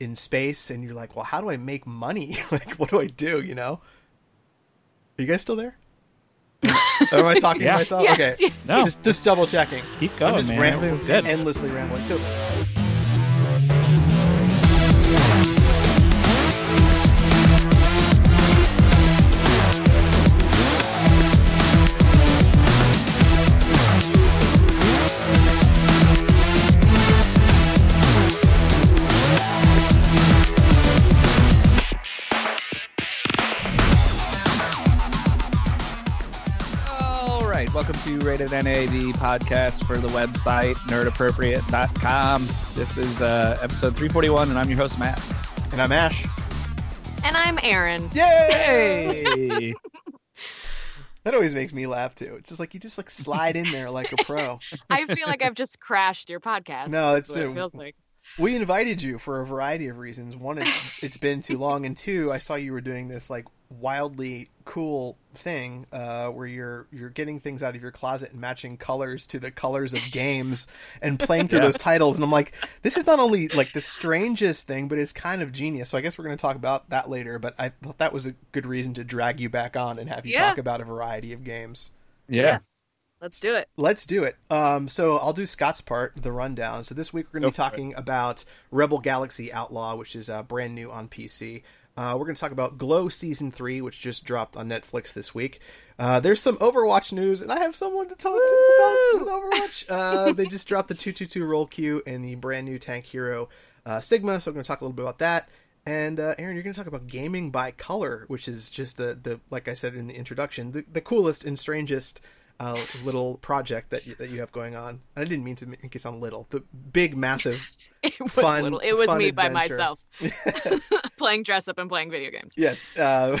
in space and you're like, well, how do I make money? like, what do I do? You know? Are you guys still there? Or am I talking Yeah. to myself? Yes, okay. yes. No. Just, just double checking. Keep I'm going, just man. rambling, good. endlessly rambling. So, Rated NA, the podcast for the website nerdappropriate.com. This is uh, episode 341, and I'm your host, Matt. and I'm Ash. And I'm Aaron. Yay! That always makes me laugh too. It's just like you just like slide in there like a pro. I feel like I've just crashed your podcast. No, it's That's what it feels like. We invited you for a variety of reasons. One, it's, it's been too long, and two, I saw you were doing this like wildly cool thing uh, where you're you're getting things out of your closet and matching colors to the colors of games and playing through Yeah. those titles. And I'm like, this is not only like the strangest thing, but it's kind of genius. So I guess we're going to talk about that later. But I thought that was a good reason to drag you back on and have you Yeah. talk about a variety of games. Yeah. Yes. Let's do it. Let's do it. Um, so I'll do Scott's part, the rundown. So this week we're going to be talking about Rebel Galaxy Outlaw, which is uh, brand new on PC. Uh, we're going to talk about Glow Season 3, which just dropped on Netflix this week. Uh, there's some Overwatch news, and I have someone to talk to about with Overwatch. Uh, they just dropped the 222 role queue and the brand new tank hero uh, Sigma, so we're going to talk a little bit about that. And uh, Aaron, you're going to talk about gaming by color, which is just the, the like I said in the introduction, the, the coolest and strangest uh, little project that you, that you have going on. And I didn't mean to make it sound little. The big, massive, It was Fun- little. It was fun me by myself, playing dress up and playing video games. yes. Uh,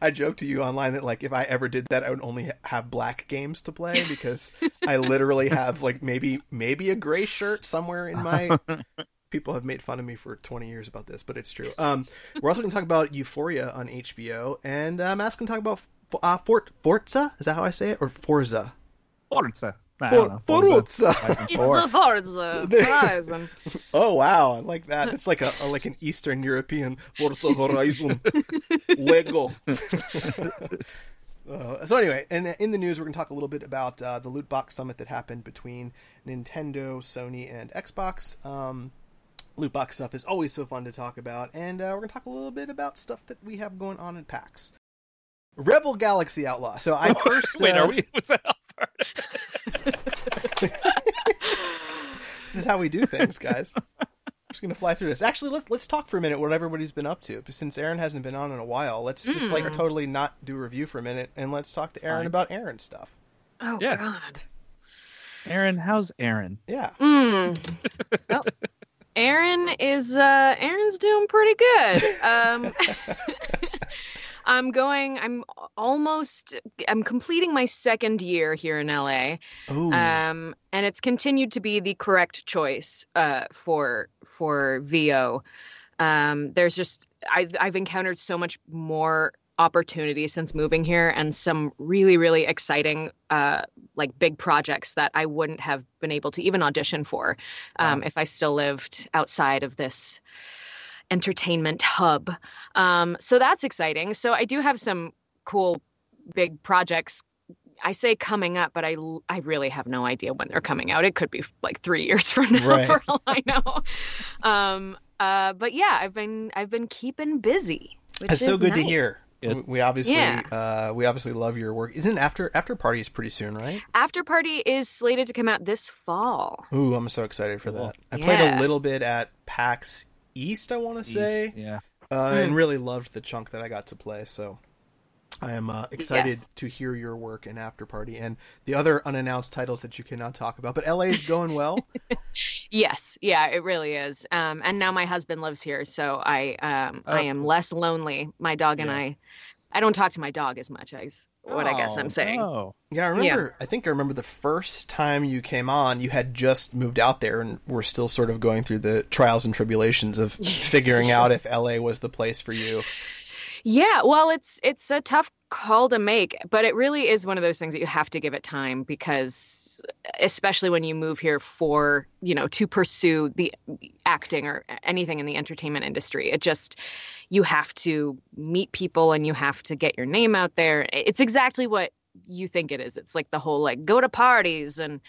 I joked to you online that like if I ever did that, I would only have black games to play because I literally have like maybe maybe a gray shirt somewhere in my. People have made fun of me for 20 years about this, but it's true. Um, we're also going to talk about Euphoria on HBO, and uh, Matt's going to talk about uh, Fort Forza. Is that how I say it, or Forza? Forza. I For- don't know. Forza. It's a Forza Horizon. Oh wow, I like that. It's like a, a- like an Eastern European Forza Horizon Lego. Uh, so anyway, and in the news, we're going to talk a little bit about uh, the loot box summit that happened between Nintendo, Sony, and Xbox. Um, loot box stuff is always so fun to talk about, and uh, we're going to talk a little bit about stuff that we have going on in PAX. Rebel Galaxy Outlaw. So I first Wait, uh, are we? Was that all part? This is how we do things, guys. I'm just gonna fly through this. Actually, let's let's talk for a minute what everybody's been up to. Since Aaron hasn't been on in a while, let's just like totally not do a review for a minute and let's talk to Aaron Fine. about Aaron stuff. Oh Yeah. God. Aaron, how's Aaron? Yeah. Mm. Oh. Aaron is uh Aaron's doing pretty good. Um I'm going I'm almost I'm completing my second year here in LA. Oh, Um and it's continued to be the correct choice uh for for VO. Um there's just I've I've encountered so much more opportunity since moving here and some really really exciting uh like big projects that I wouldn't have been able to even audition for um, if I still lived outside of this entertainment hub. Um, so that's exciting. So I do have some cool big projects. I say coming up, but I I really have no idea when they're coming out. It could be like three years from now, Right. for all I know. Um, uh, but yeah, I've been I've been keeping busy. Which that's so is good to hear. Good. We- We obviously, Yeah. uh, we obviously love your work. Isn't after after parties pretty soon, right? After Party is slated to come out this fall. Ooh, I'm so excited for Cool. that. I played a little bit at PAX East, I want to say. Yeah. uh, Hmm. and really loved the chunk that I got to play. So I am uh, excited Yes. to hear your work in After Party and the other unannounced titles that you cannot talk about. But LA is going well. Yes, yeah, it really is. Um, and now my husband lives here, so I um, Oh, I am cool. less lonely. My dog and Yeah. I, I don't talk to my dog as much as what I guess Oh, I'm saying. no. yeah, I remember. I think I remember the first time you came on. You had just moved out there, and were still sort of going through the trials and tribulations of figuring out if LA was the place for you. Yeah, well, it's it's a tough call to make, but it really is one of those things that you have to give it time because especially when you move here for you know to pursue the acting or anything in the entertainment industry it just you have to meet people and you have to get your name out there it's exactly what you think it is it's like the whole like go to parties and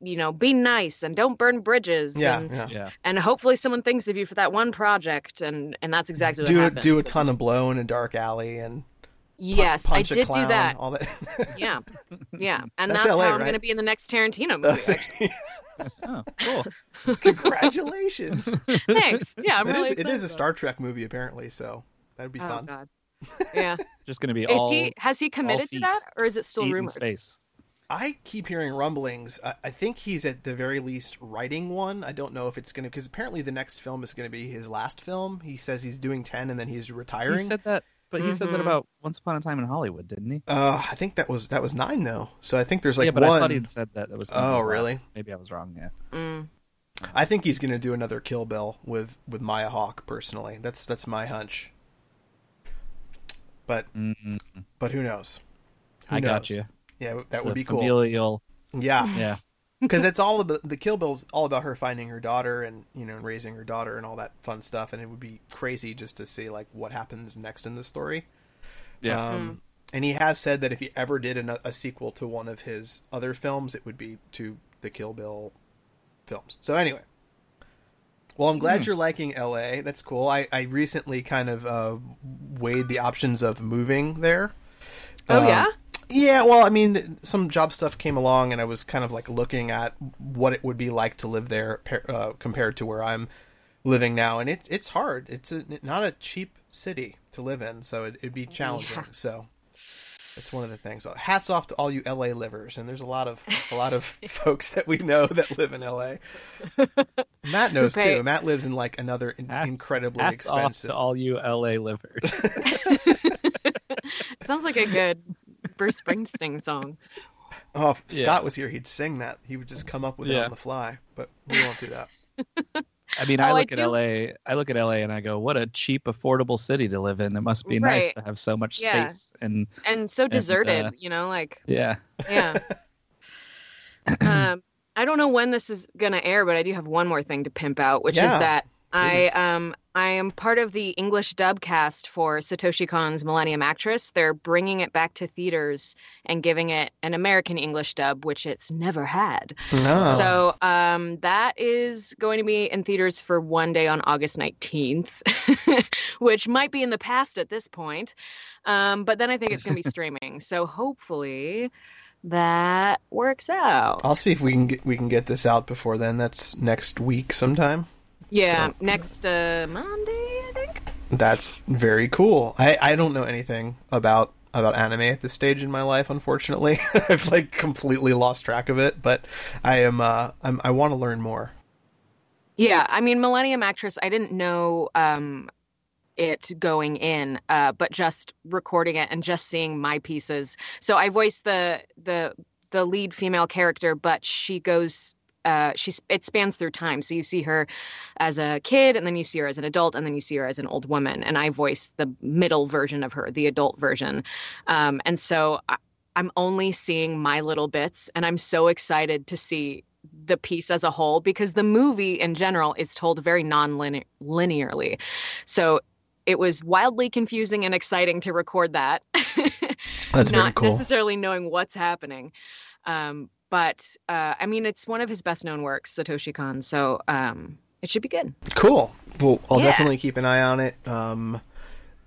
you know be nice and don't burn bridges Yeah, and, yeah. Yeah. and hopefully someone thinks of you for that one project and and that's exactly what Do a, do a ton of blow in a dark alley and pu- yes i punch a did do that All that. yeah yeah and That's that's, LA, how i'm right? going to be in the next tarantino movie actually. Oh, cool. Congratulations! thanks yeah i'm it really is. It is a. Star Trek movie apparently, so that'd be oh fun. god yeah Just gonna be is all he has he committed to that or is it still feet rumored space. I keep hearing rumblings. I, I think he's at the very least writing one. I don't know if it's going to because apparently the next film is going to be his last film. He says he's doing ten and then he's He retiring. said that, but he said that Mhm. about Once Upon a Time in Hollywood, didn't he? uh, I think that was that was nine though. So I think there's like yeah, but one. I thought he'd said that it was. Oh, really? Maybe I was wrong. Yeah. Mm. I think he's going to do another Kill Bill with with Maya Hawke. Personally, that's that's my hunch. But mm but who knows? Who I got you. Yeah, that would be cool. familial- Yeah, Yeah. Because it's all about the Kill Bill's all about her finding her daughter and you know and raising her daughter and all that fun stuff. And it would be crazy just to see like what happens next in the story. Yeah. Um, And he has said that if he ever did a, a sequel to one of his other films, it would be to the Kill Bill films. So anyway, well, I'm glad Hmm. you're liking L.A. That's cool. I, I recently kind of uh, weighed the options of moving there. oh Um, yeah yeah, well, I mean, some job stuff came along, and I was kind of like looking at what it would be like to live there uh, compared to where I'm living now, and it's it's hard. It's a, not a cheap city to live in, so it, it'd be challenging. Yeah. So that's one of the things. Hats off to all you LA livers, and there's a lot of a lot of folks that we know that live in LA. Matt knows Okay. too. Matt lives in like another in- Hats- incredibly hats off to all you LA livers. sounds like a good bruce springsteen song Oh, if Yeah. Scott was here, he'd sing that. He would just come up with it on the fly, but we won't do that. I mean, Oh, I I look at do- LA. I look at LA and I go, "What a cheap, affordable city to live in. It must be nice to have so much Yeah. space." And and so deserted uh, you know like yeah, yeah um i don't know when this is going to air but i do have one more thing to pimp out which is that please. i um i am part of the english dub cast for satoshi kon's millennium actress they're bringing it back to theaters and giving it an american english dub which it's never had No. so um, that is going to be in theaters for one day on August 19th, which might be in the past at this point. Um, but then I think it's going to be streaming. So hopefully that works out. I'll see if we can get we can get this out before then. That's next week sometime. Yeah, so- next uh, Monday, I think. That's very cool. I I don't know anything about about anime at this stage in my life. Unfortunately, I've like completely lost track of it. But I am uh I'm, I want to learn more. Yeah, I mean, Millennium Actress, I didn't know um, it going in, uh, but just recording it and just seeing my pieces. So I voiced the the the lead female character, but she goes. Uh, she's it spans through time, so you see her as a kid, and then you see her as an adult, and then you see her as an old woman. And I voice the middle version of her, the adult version. Um, and so I, I'm only seeing my little bits, and I'm so excited to see the piece as a whole because the movie in general is told very non-linearly. So it was wildly confusing and exciting to record that. That's very Not cool. necessarily knowing what's happening. Um, but uh, I mean, it's one of his best known works, Satoshi Kon. So um, it should be good. Cool. Well, I'll Yeah. definitely keep an eye on it. Um,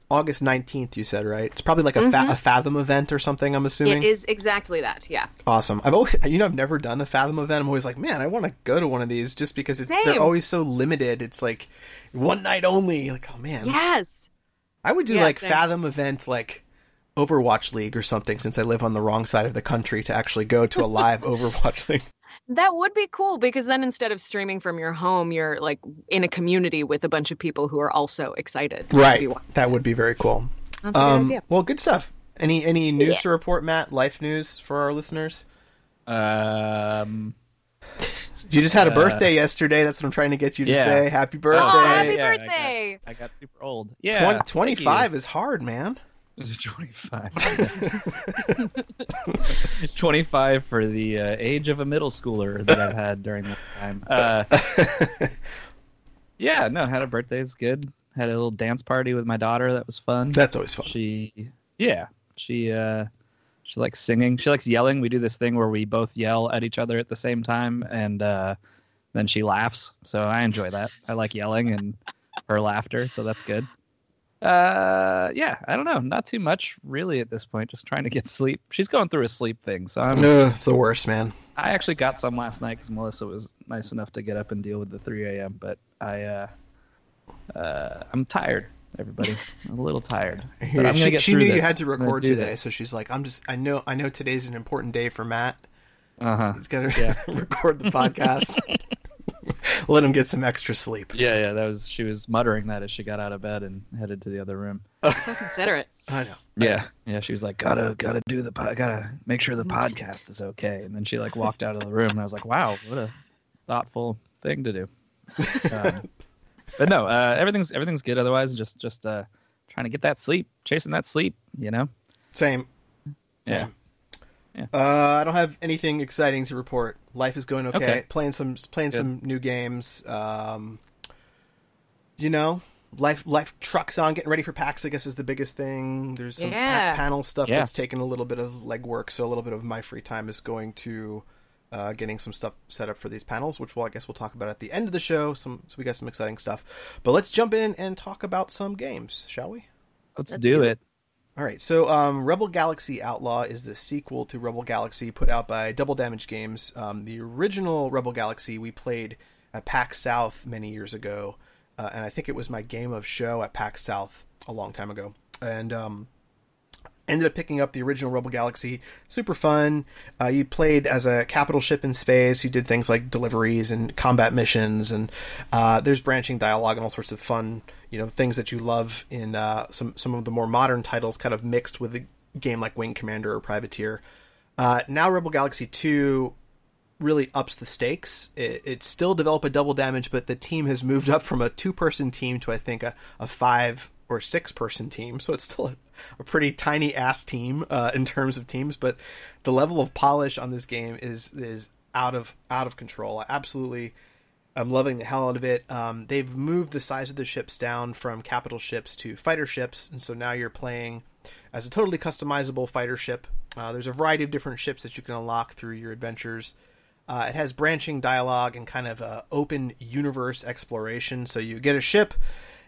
August nineteenth, you said right? It's probably like a, fa- a Fathom event or something. I'm assuming. Mm-hmm. It is exactly that. Yeah. Awesome. I've always, you know, I've never done a Fathom event. I'm always like, man, I want to go to one of these just because it's they're always so limited. It's like one night only. Like, oh man, Yes. I would do like same. Fathom event like Overwatch League or something since I live on the wrong side of the country to actually go to a live Overwatch League. That would be cool because then instead of streaming from your home, you're like in a community with a bunch of people who are also excited. Right. That would be very cool. That's a good Um, idea. well, good stuff. Any any news Yeah. to report, Matt? Life news for our listeners? um, You just had a Uh, birthday yesterday. That's what I'm trying to get you to yeah. say. Happy birthday. Oh, happy yeah, I got- birthday! I got super old. Yeah, Twen- thank 25 is hard, man. You. It 25? 25 for the uh, age of a middle schooler that I've had during that time. Uh, yeah, no, had a birthday. It's good. Had a little dance party with my daughter. That was fun. That's always fun. She, yeah, she, uh, she likes singing. She likes yelling. We do this thing where we both yell at each other at the same time, and uh, then she laughs. So I enjoy that. I like yelling and her laughter. So that's good. Uh, yeah, I don't know, not too much really at this point. Just trying to get sleep. She's going through a sleep thing, so I'm. Ugh, it's the worst, man. I actually got some last night because Melissa was nice enough to get up and deal with the 3 a.m. But I, uh, uh, I'm tired. Everybody, I'm a little tired. But I'm she get she knew you had to record today, this. so she's like, "I'm just. I know. I know today's an important day for Matt. Uh-huh. He's gonna Yeah. record the podcast. Let him get some extra sleep. Yeah, yeah, that was. She was muttering that as she got out of bed and headed to the other room. So considerate. I know. Yeah, yeah. She was like, "Gotta, gotta do the, po- gotta make sure the podcast is okay." And then she like walked out of the room, and I was like, "Wow, what a thoughtful thing to do." Um, but no, uh, everything's everything's good. Otherwise, just just uh, trying to get that sleep, chasing that sleep. You know. Same. Yeah. Same. Yeah. Uh, I don't have anything exciting to report. Life is going okay. Okay. Playing some playing Good. some new games. Um, you know, life life trucks on. Getting ready for PAX. I guess is the biggest thing. There's some pa- panel stuff Yeah. that's taken a little bit of legwork. So a little bit of my free time is going to uh, getting some stuff set up for these panels, which we'll I guess we'll talk about at the end of the show. Some so we got some exciting stuff. But let's jump in and talk about some games, shall we? Let's, Let's do do it. All right, so um, Rebel Galaxy Outlaw is the sequel to Rebel Galaxy put out by Double Damage Games. Um, the original Rebel Galaxy we played at PAX South many years ago, uh, and I think it was my game of show at PAX South a long time ago. And um, ended up picking up the original Rebel Galaxy. Super fun. Uh, you played as a capital ship in space. You did things like deliveries and combat missions, and uh, there's branching dialogue and all sorts of fun, you know, things that you love in uh, some some of the more modern titles, kind of mixed with a game like Wing Commander or Privateer. Uh, now Rebel Galaxy Two really ups the stakes. It, it's still develop a double damage, but the team has moved up from a two person team to I think a, a five or six person team. So it's still a, a pretty tiny ass team uh, in terms of teams, but the level of polish on this game is is out of out of control. I absolutely I'm loving the hell out of it. Um, they've moved the size of the ships down from capital ships to fighter ships, and so now you're playing as a totally customizable fighter ship. Uh, there's a variety of different ships that you can unlock through your adventures. Uh, it has branching dialogue and kind of open universe exploration. So you get a ship,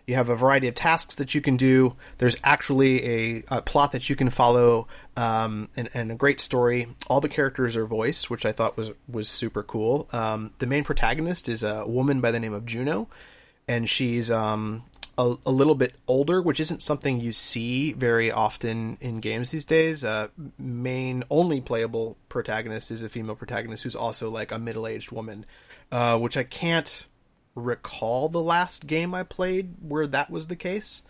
you have a variety of tasks that you can do. There's actually a, a plot that you can follow, um, and, and a great story. All the characters are voiced, which I thought was was super cool. Um, the main protagonist is a woman by the name of Juno, and she's um, a, a little bit older, which isn't something you see very often in games these days. Uh, main only playable protagonist is a female protagonist who's also like a middle aged woman, uh, which I can't recall the last game I played where that was the case.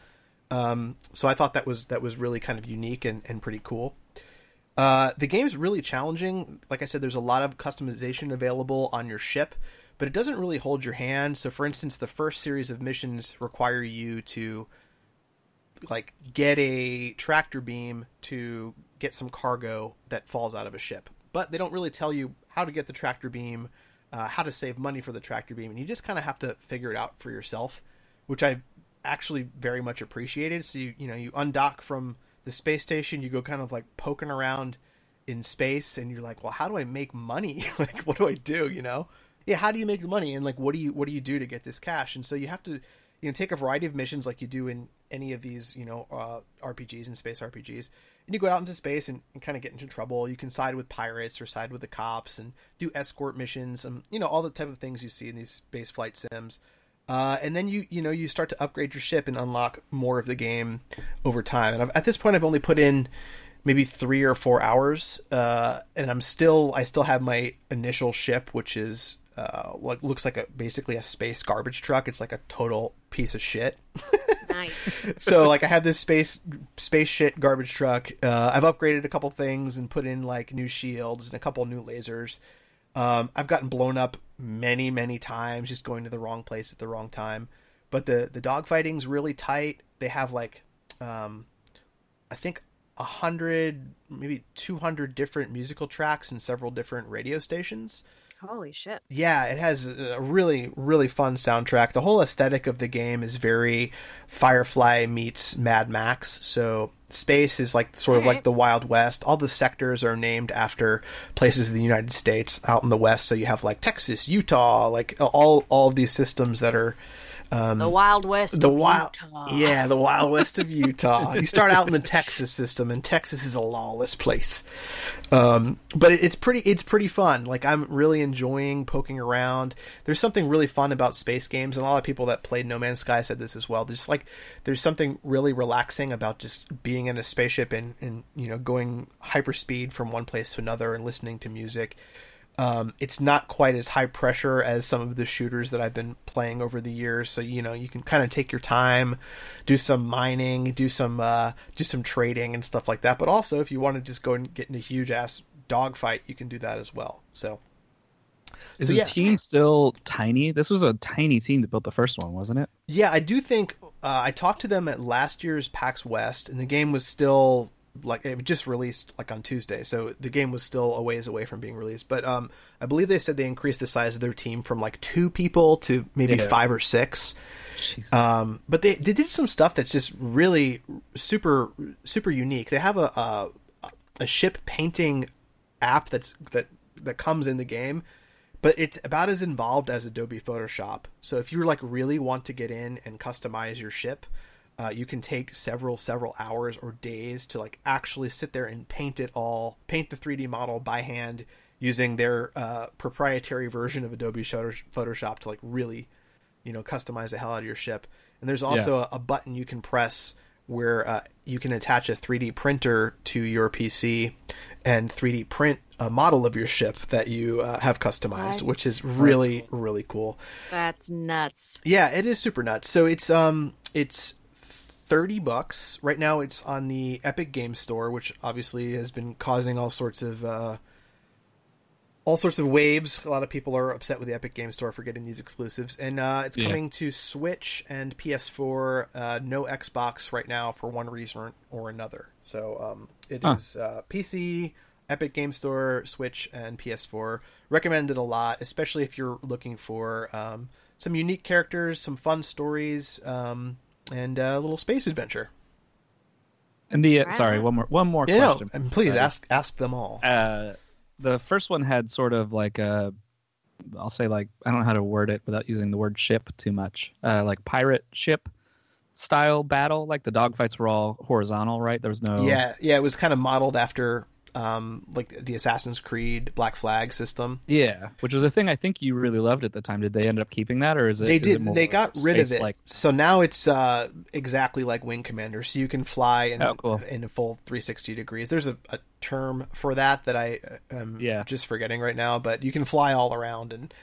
Um, so I thought that was that was really kind of unique and, and pretty cool. Uh, the game's really challenging. Like I said, there's a lot of customization available on your ship, but it doesn't really hold your hand. So, for instance, the first series of missions require you to like get a tractor beam to get some cargo that falls out of a ship, but they don't really tell you how to get the tractor beam, uh, how to save money for the tractor beam, and you just kind of have to figure it out for yourself, which I actually very much appreciated. So you you know you undock from the space station, you go kind of like poking around in space, and you're like, well, how do I make money? like, what do I do? You know? Yeah, how do you make the money? And like, what do you what do you do to get this cash? And so you have to you know take a variety of missions like you do in any of these you know uh, RPGs and space RPGs, and you go out into space and, and kind of get into trouble. You can side with pirates or side with the cops and do escort missions and you know all the type of things you see in these space flight sims. Uh, and then you you know you start to upgrade your ship and unlock more of the game over time. And I've, at this point, I've only put in maybe three or four hours, uh, and I'm still I still have my initial ship, which is uh, like looks like a basically a space garbage truck. It's like a total piece of shit. Nice. so like I have this space space shit garbage truck. Uh, I've upgraded a couple things and put in like new shields and a couple new lasers. Um, I've gotten blown up many many times just going to the wrong place at the wrong time. But the the dogfighting's really tight. They have like um, I think a hundred, maybe two hundred different musical tracks and several different radio stations. Holy shit. Yeah, it has a really, really fun soundtrack. The whole aesthetic of the game is very Firefly meets Mad Max. So space is like sort of like the Wild West. All the sectors are named after places in the United States out in the West. So you have like Texas, Utah, like all all of these systems that are The Wild West. Um, the of wild Utah. yeah the wild west of utah. You start out in the texas system and texas is a lawless place. Um, but it, it's pretty it's pretty fun. Like i'm really enjoying poking around. There's something really fun about space games and a lot of people that played no man's sky said this as well. There's like there's something really relaxing about just being in a spaceship and and you know going hyperspeed from one place to another and listening to music um, it's not quite as high pressure as some of the shooters that I've been playing over the years. So you know you can kind of take your time, do some mining, do some uh, do some trading and stuff like that. But also, if you want to just go and get in a huge ass dogfight, you can do that as well. So Is So, the yeah. team still tiny? This was a tiny team that built the first one, wasn't it? yeah, I do think uh, I talked to them at last year's PAX West, and the game was still like it just released like on Tuesday, so the game was still a ways away from being released. But um, I believe they said they increased the size of their team from like two people to maybe Yeah. five or six. Um, but they they did some stuff that's just really super super unique. They have a a, a ship painting app that's that that comes in the game, but it's about as involved as Adobe Photoshop. So if you like really want to get in and customize your ship, uh, you can take several several hours or days to like actually sit there and paint it all, paint the 3D model by hand using their uh, proprietary version of Adobe Photoshop to like really you know customize the hell out of your ship. And there's also a, a button you can press where uh, you can attach a 3d printer to your pc and 3d print a model of your ship that you uh, have customized What? which is really really cool. That's nuts. yeah it is super nuts. So it's um it's 30 bucks right now it's on the epic game store which obviously has been causing all sorts of uh all sorts of waves. A lot of people are upset with the Epic Game Store for getting these exclusives, and uh, it's Yeah. coming to Switch and PS4. Uh, no Xbox right now for one reason or another. So um, it is Huh. uh, PC, Epic Game Store, Switch, and PS4. Recommended a lot, especially if you're looking for um, some unique characters, some fun stories, um, and a little space adventure. and the uh, Right sorry, one more one more Yeah, no, question. and please Uh, ask ask them all. uh, the first one had sort of like a I'll say like I don't know how to word it without using the word ship too much. Uh, like pirate ship style battle. Like the dogfights were all horizontal, right? There was no Yeah, yeah, it was kind of modeled after um, like the Assassin's Creed Black Flag system. yeah, which was a thing I think you really loved at the time. Did they end up keeping that, or is it? they it did. more They got rid of it. space-like? So now it's uh, exactly like Wing Commander. So you can fly in, Oh, cool. in a full 360 degrees. There's a, a term for that that I uh, am Yeah. just forgetting right now, but you can fly all around and.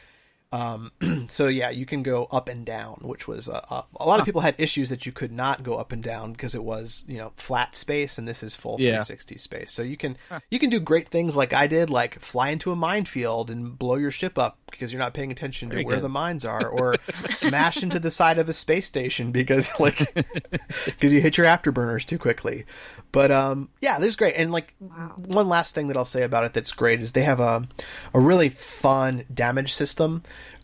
Um, so yeah, you can go up and down, which was uh, uh, a lot of people had issues that you could not go up and down because it was you know flat space, and this is full Yeah. 360 space. So you can you can do great things like I did, like fly into a minefield and blow your ship up because you're not paying attention Very to where good. the mines are, or smash into the side of a space station because like because you hit your afterburners too quickly. But um, yeah, this is great. And like Wow. one last thing that I'll say about it that's great is they have a a really fun damage system.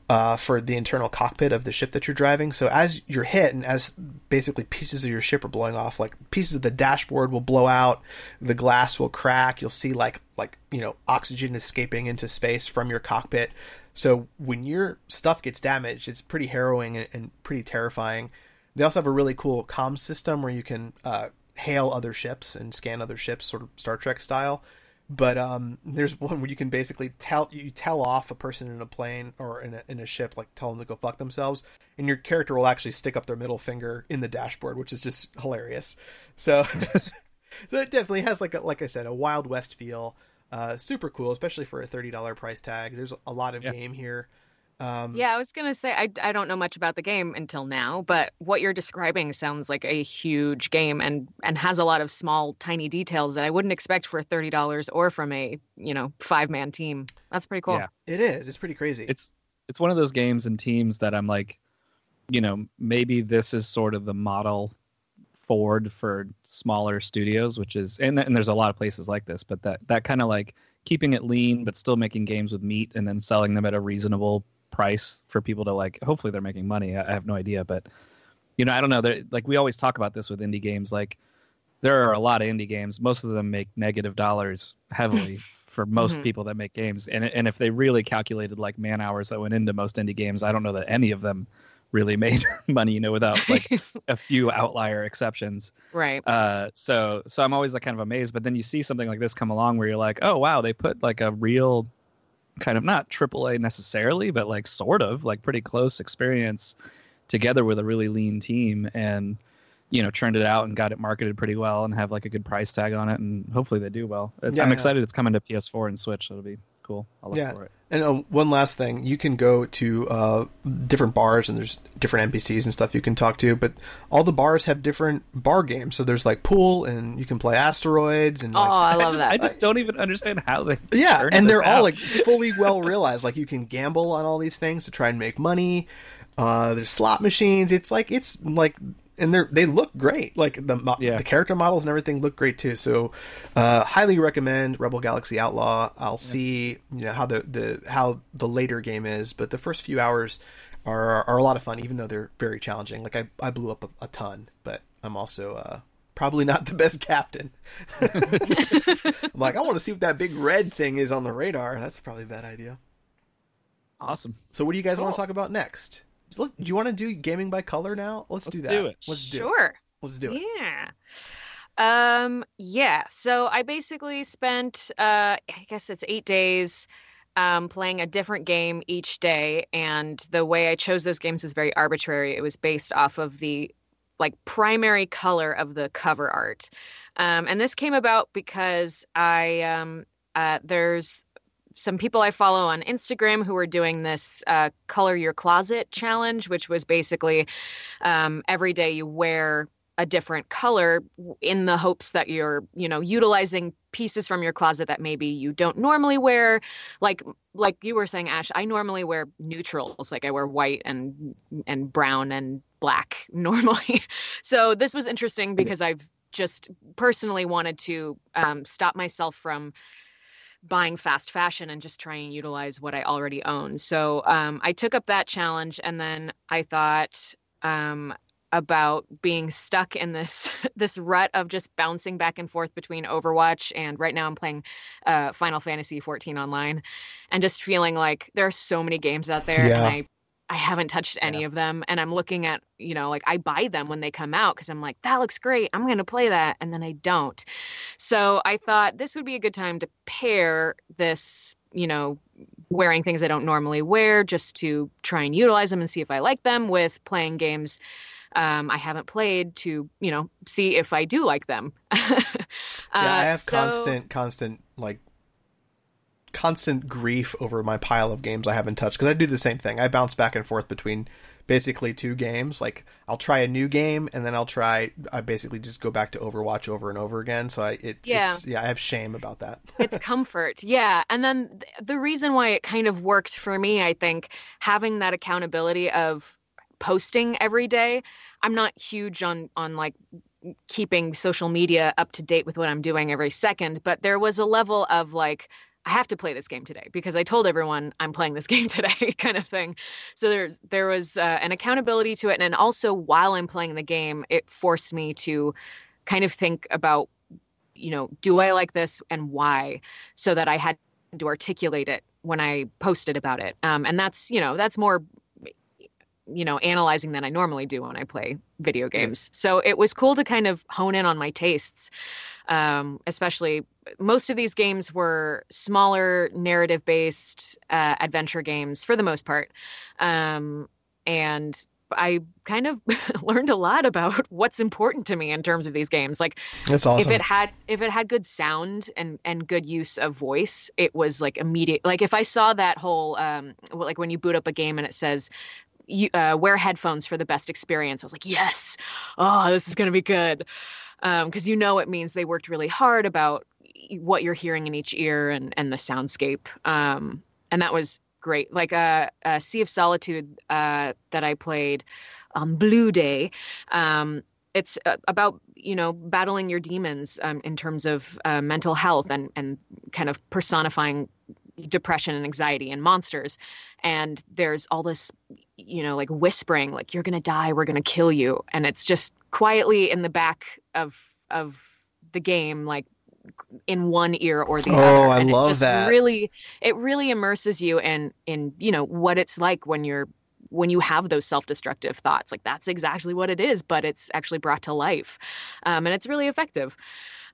Uh, for the internal cockpit of the ship that you're driving. So as you're hit and as basically pieces of your ship are blowing off, like pieces of the dashboard will blow out, the glass will crack. You'll see like like you know oxygen escaping into space from your cockpit. So when your stuff gets damaged, it's pretty harrowing and, and pretty terrifying. They also have a really cool comms system where you can uh, hail other ships and scan other ships, sort of Star Trek style. But um, there's one where you can basically tell you tell off a person in a plane or in a, in a ship, like tell them to go fuck themselves, and your character will actually stick up their middle finger in the dashboard, which is just hilarious. So, so it definitely has like a, like I said, a Wild West feel. Uh, super cool, especially for a thirty dollar price tag. There's a lot of Yeah. game here. Um, Yeah, I was gonna say I, I don't know much about the game until now, but what you're describing sounds like a huge game and and has a lot of small, tiny details that I wouldn't expect for thirty dollars or from a you know five man team. That's pretty cool. Yeah. it is. It's pretty crazy. it's it's one of those games and teams that I'm like, you know, maybe this is sort of the model Ford for smaller studios, which is and, and there's a lot of places like this, but that that kind of like keeping it lean but still making games with meat and then selling them at a reasonable price for people to like. Hopefully, they're making money. I, I have no idea, but you know, I don't know. They're, like we always talk about this with indie games. Like there are a lot of indie games. Most of them make negative dollars heavily for most Mhm. people that make games. And and if they really calculated like man hours that went into most indie games, I don't know that any of them really made money. You know, without like a few outlier exceptions. right. Uh, so so I'm always like kind of amazed. But then you see something like this come along where you're like, oh wow, they put like a real kind of not AAA necessarily, but like sort of like pretty close experience together with a really lean team and you know churned it out and got it marketed pretty well and have like a good price tag on it and hopefully they do well. Yeah, I'm yeah. excited it's coming to PS4 and Switch. That'll be cool. I'll look Yeah. for it. And uh, one last thing, you can go to uh, different bars and there's different NPCs and stuff you can talk to, but all the bars have different bar games. So there's like pool and you can play asteroids and Oh, like, I love just, that. I just don't even understand how they. yeah, and they're all like fully well realized. Like you can gamble on all these things to try and make money. Uh, there's slot machines. It's like it's like and they are they look great. Like the mo- Yeah. the character models and everything look great too. So, uh, highly recommend Rebel Galaxy Outlaw. I'll see you know how the the how the later game is, but the first few hours are are a lot of fun, even though they're very challenging. Like I I blew up a, a ton, but I'm also uh probably not the best captain. I'm like I want to see what that big red thing is on the radar. That's probably a bad idea. awesome. So what do you guys want to talk about next? Let- Do you want to do gaming by color now? Let's, do Let's that. do it. Let's do it. sure. Let's do it. Yeah. Um yeah, so I basically spent uh I guess it's 8 days um playing a different game each day and the way I chose those games was very arbitrary. It was based off of the like primary color of the cover art. Um and this came about because I um uh there's some people I follow on Instagram who are doing this uh, color your closet challenge, which was basically um, every day you wear a different color in the hopes that you're, you know, utilizing pieces from your closet that maybe you don't normally wear. Like like you were saying, Ash, I normally wear neutrals, like I wear white and and brown and black normally. so this was interesting because I've just personally wanted to um, stop myself from buying fast fashion and just try and utilize what I already own. So um, I took up that challenge, and then I thought um, about being stuck in this this rut of just bouncing back and forth between Overwatch and right now I'm playing uh, Final Fantasy 14 online, and just feeling like there are so many games out there, Yeah. and I. I haven't touched any of them and I'm looking at, you know, like I buy them when they come out because I'm like, that looks great. I'm going to play that. And then I don't. So I thought this would be a good time to pair this, you know, wearing things I don't normally wear just to try and utilize them and see if I like them with playing games um, I haven't played to, you know, see if I do like them. Yeah, I Uh, have so- constant, constant like constant grief over my pile of games I haven't touched because I do the same thing. I bounce back and forth between basically two games. Like I'll try a new game and then I'll try. I basically just go back to Overwatch over and over again. So I it, Yeah. it's, yeah, I have shame about that. it's comfort yeah and then th- the reason why it kind of worked for me i think having that accountability of posting every day i'm not huge on on like keeping social media up to date with what i'm doing every second but there was a level of like I have to play this game today because I told everyone I'm playing this game today, kind of thing. So there's there was uh, an accountability to it, and then also while I'm playing the game, it forced me to kind of think about you know, do I like this and why? So that I had to articulate it when I posted about it. Um, and that's, you know, that's more, you know, analyzing than I normally do when I play video games. So it was cool to kind of hone in on my tastes. Um, especially most of these games were smaller narrative based uh, adventure games for the most part. Um, and I kind of learned a lot about what's important to me in terms of these games. Like That's awesome. if it had if it had good sound and and good use of voice it was like immediate like if i saw that whole um like when you boot up a game and it says you uh, wear headphones for the best experience. I was like yes. Oh this is going to be good. Um because you know it means they worked really hard about what you're hearing in each ear and and the soundscape. Um and that was great. Like uh, uh sea of solitude uh that i played on blue day um it's uh, about you know battling your demons um, in terms of uh, mental health and and kind of personifying depression and anxiety and monsters. And there's all this you know like whispering like you're gonna die we're gonna kill you. And it's just quietly in the back of of the game like in one ear or the other. Oh, other. I and love it just that. really it really immerses you in in you know what it's like when you're when you have those self-destructive thoughts. Like that's exactly what it is but it's actually brought to life. Um, and it's really effective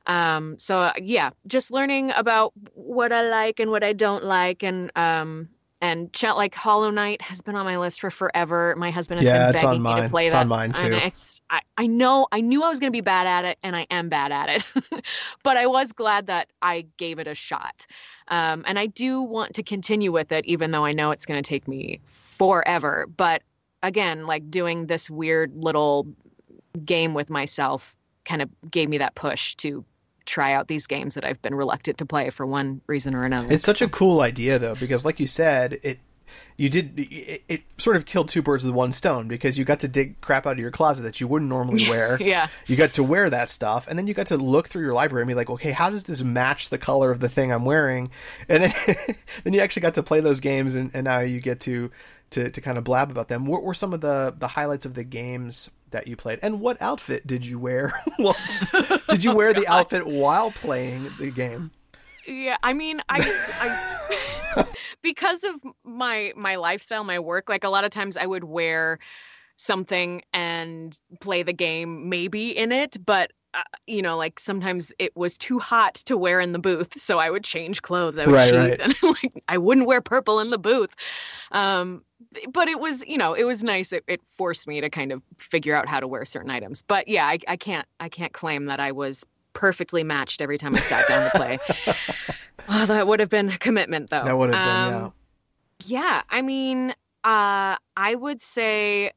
um, so uh, yeah just learning about what i like and what i don't like and um, and chat like hollow knight has been on my list for forever. My husband has Yeah, been begging me mine. to play It's that. on mine, too. it's, I, I know i knew i was going to be bad at it and i am bad at it. But i was glad that i gave it a shot. Um, and i do want to continue with it even though i know it's going to take me forever. But again like doing this weird little game with myself kind of gave me that push to try out these games that I've been reluctant to play for one reason or another. It's such a cool idea though, because like you said, it you did it, it sort of killed two birds with one stone because you got to dig crap out of your closet that you wouldn't normally wear. yeah. You got to wear that stuff, and then you got to look through your library and be like, okay, how does this match the color of the thing I'm wearing? And then then you actually got to play those games, and, and now you get to to to kind of blab about them. What were some of the the highlights of the games that you played, and what outfit did you wear? well, did you oh, wear the outfit while playing the game? Yeah, I mean, I, I because of my my lifestyle, my work, like a lot of times I would wear something and play the game maybe in it, but uh, you know, like sometimes it was too hot to wear in the booth, so I would change clothes. I would Right, cheat, right. and like I wouldn't wear purple in the booth. Um, but it was, you know, it was nice. It, it forced me to kind of figure out how to wear certain items. But yeah, I, I can't I can't claim that I was perfectly matched every time I sat down to play. Oh, that would have been a commitment, though. That would have been Um, yeah, I mean, uh, I would say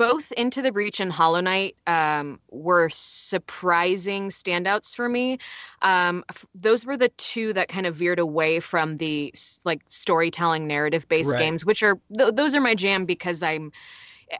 both Into the Breach and Hollow Knight um, were surprising standouts for me. Um, f- those were the two that kind of veered away from the like storytelling, narrative-based Right. games, which are th- those are my jam because I'm.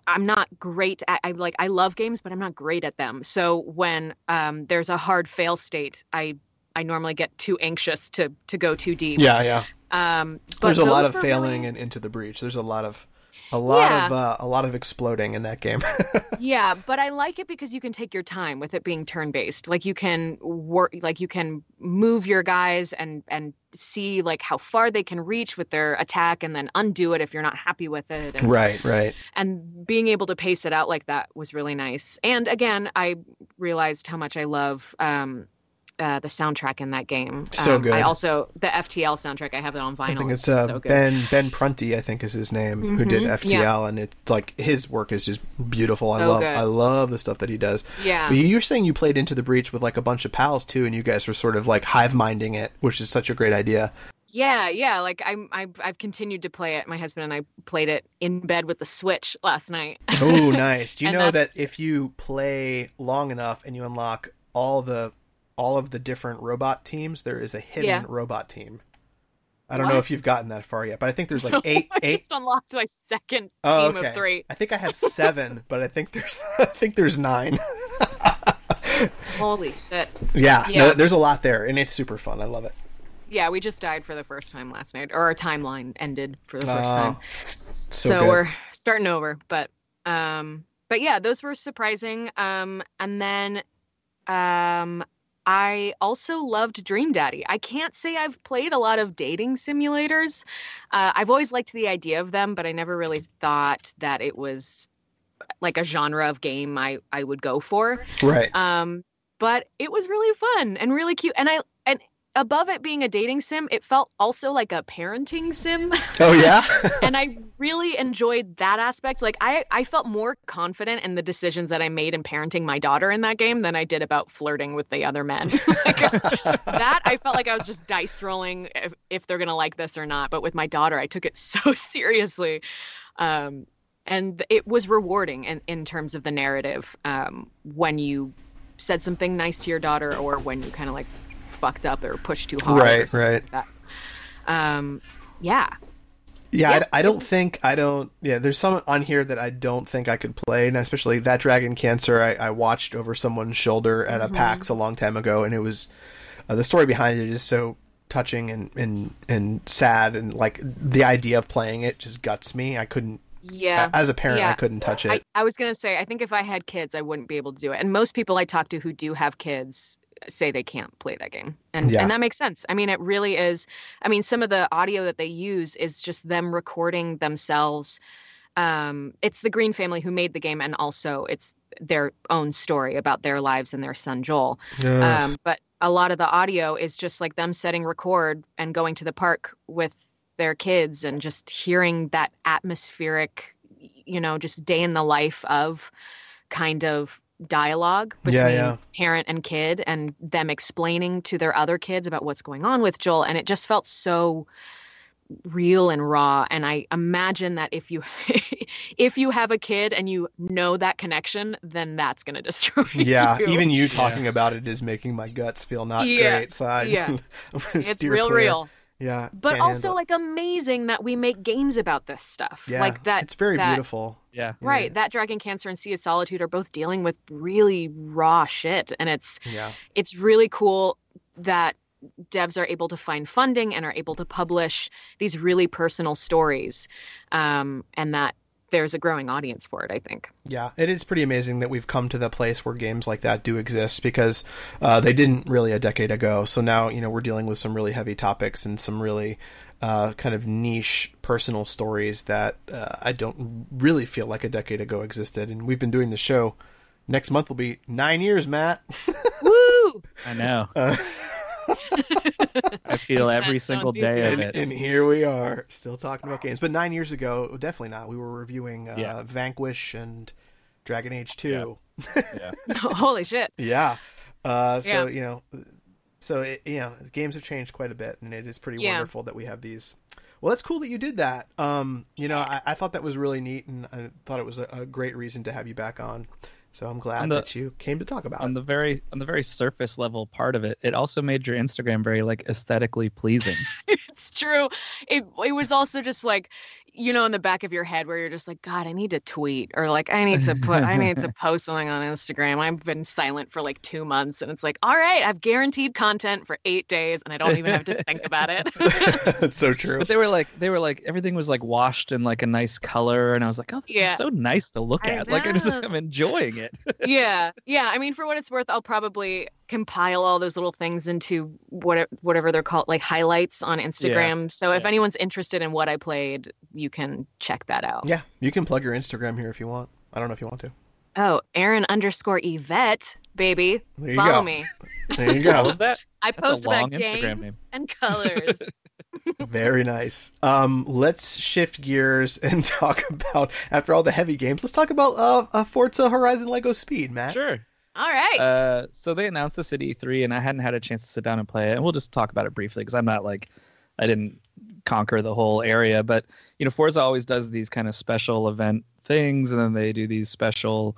I'm not great at I like I love games, but I'm not great at them. So when um, there's a hard fail state, I I normally get too anxious to to go too deep. Yeah, yeah. Um, but There's a lot of failing really- and into the breach. There's a lot of a lot Yeah. of uh, a lot of exploding in that game. yeah, but I like it because you can take your time with it being turn based. Like you can work, like you can move your guys and and see like how far they can reach with their attack, and then undo it if you're not happy with it. And, right, right. and being able to pace it out like that was really nice. And again, I realized how much I love um, uh, the soundtrack in that game. So Um, good. I also the FTL soundtrack. I have it on vinyl. I think it's uh, so good. Ben Ben Prunty. I think is his name, who did Mhm, FTL, and it's like his work is just beautiful. I love good. I love the stuff that he does. Yeah. But you're saying you played into the breach with like a bunch of pals too, and you guys were sort of like hive minding it, which is such a great idea. Yeah, yeah. Like I'm, I've, I've continued to play it. My husband and I played it in bed with the Switch last night. Oh, nice. Do you know that if you play long enough and you unlock all the all of the different robot teams, there is a hidden Yeah. robot team. I don't know if you've gotten that far yet, but I think there's like eight I eight just unlocked my second Oh, team okay. of three. I think I have seven, but I think there's I think there's nine. Holy shit! Yeah, Yeah. no, there's a lot there, and it's super fun. I love it. Yeah, we just died for the first time last night, or our timeline ended for the first Oh, time. So, So, we're starting over. But, um, but yeah, those were surprising. Um, and then, um, I also loved Dream Daddy. I can't say I've played a lot of dating simulators. Uh, I've always liked the idea of them, but I never really thought that it was like a genre of game I, I would go for. right. Um, but it was really fun and really cute. And I above it being a dating sim, it felt also like a parenting sim. oh yeah. and I really enjoyed that aspect. Like I, I felt more confident in the decisions that I made in parenting my daughter in that game than I did about flirting with the other men. like, that I felt like I was just dice rolling if, if they're gonna like this or not. But with my daughter, I took it so seriously. Um, and it was rewarding in, in terms of the narrative um, when you said something nice to your daughter or when you kind of like fucked up or pushed too hard right. Right. like. Um, yeah. Yeah, Yeah. I, I don't think I don't. Yeah, there's some on here that I don't think I could play, and especially that Dragon Cancer. I, I watched over someone's shoulder at Mm-hmm. a PAX a long time ago, and it was uh, the story behind it is so touching and, and and sad, and like the idea of playing it just guts me. I couldn't. Yeah. As a parent, I couldn't touch it. I, I was gonna say, I think if I had kids, I wouldn't be able to do it. And most people I talk to who do have kids say they can't play that game, and Yeah. and that makes sense. I mean, it really is. I mean, some of the audio that they use is just them recording themselves. Um, it's the Green family who made the game, and also it's their own story about their lives and their son Joel. Um, but a lot of the audio is just like them setting record and going to the park with their kids and just hearing that atmospheric, you know, just day in the life of kind of dialogue between Yeah, yeah. parent and kid and them explaining to their other kids about what's going on with Joel. And it just felt so real and raw and i imagine that if you if you have a kid and you know that connection then that's going to destroy yeah, you. even you talking about it is making my guts feel not Yeah, great. So I, yeah. I'm it's steer real clear. real Yeah, but also handle like amazing that we make games about this stuff yeah, like that It's very that- beautiful. Yeah. right Yeah. that dragon cancer and sea of solitude are both dealing with really raw shit and it's Yeah, it's really cool that devs are able to find funding and are able to publish these really personal stories um, and that there's a growing audience for it i think Yeah, it is pretty amazing that we've come to the place where games like that do exist because uh, they didn't really a decade ago. So now, you know, we're dealing with some really heavy topics and some really uh, kind of niche personal stories that uh, I don't really feel like a decade ago existed. And we've been doing the show. Next month will be nine years, Matt. woo I know. I feel He every single day of and, it. and here we are, still talking about games. But nine years ago, definitely not. We were reviewing uh, Yeah. Vanquish and Dragon Age 2. Yeah. holy shit Yeah. Uh, so Yeah. you know, so it, you know, games have changed quite a bit, and it is pretty Yeah. wonderful that we have these. Well, that's cool that you did that. Um, you know, I, I thought that was really neat, and I thought it was a, a great reason to have you back on. So I'm glad the- that you came to talk about on it. the very on the very surface level part of it, it also made your Instagram very like aesthetically pleasing. it's true it, it was also just like you know in the back of your head where you're just like god i need to tweet or like i need to put i need to post something on instagram i've been silent for like two months and it's like all right i've guaranteed content for eight days and i don't even have to think about it it's so true. But they were like they were like everything was like washed in like a nice color, and I was like, oh, this Yeah. is so nice to look I at. Like I just. I'm enjoying it. yeah yeah i mean for what it's worth i'll probably compile all those little things into what, whatever they're called like highlights on instagram so if yeah. anyone's interested in what i played you can check that out Yeah, you can plug your Instagram here if you want. I don't know if you want to. oh aaron underscore yvette baby There you follow go. me There you go. of that. I post about Instagram games name. and colors. Very nice. Um, let's shift gears and talk about after all the heavy games. Let's talk about uh, uh Forza Horizon Lego Speed, Matt. Sure. All right. Uh, so they announced this at E3, and I hadn't had a chance to sit down and play it. And we'll just talk about it briefly because I'm not like, I didn't conquer the whole area. But you know, Forza always does these kind of special event things, and then they do these special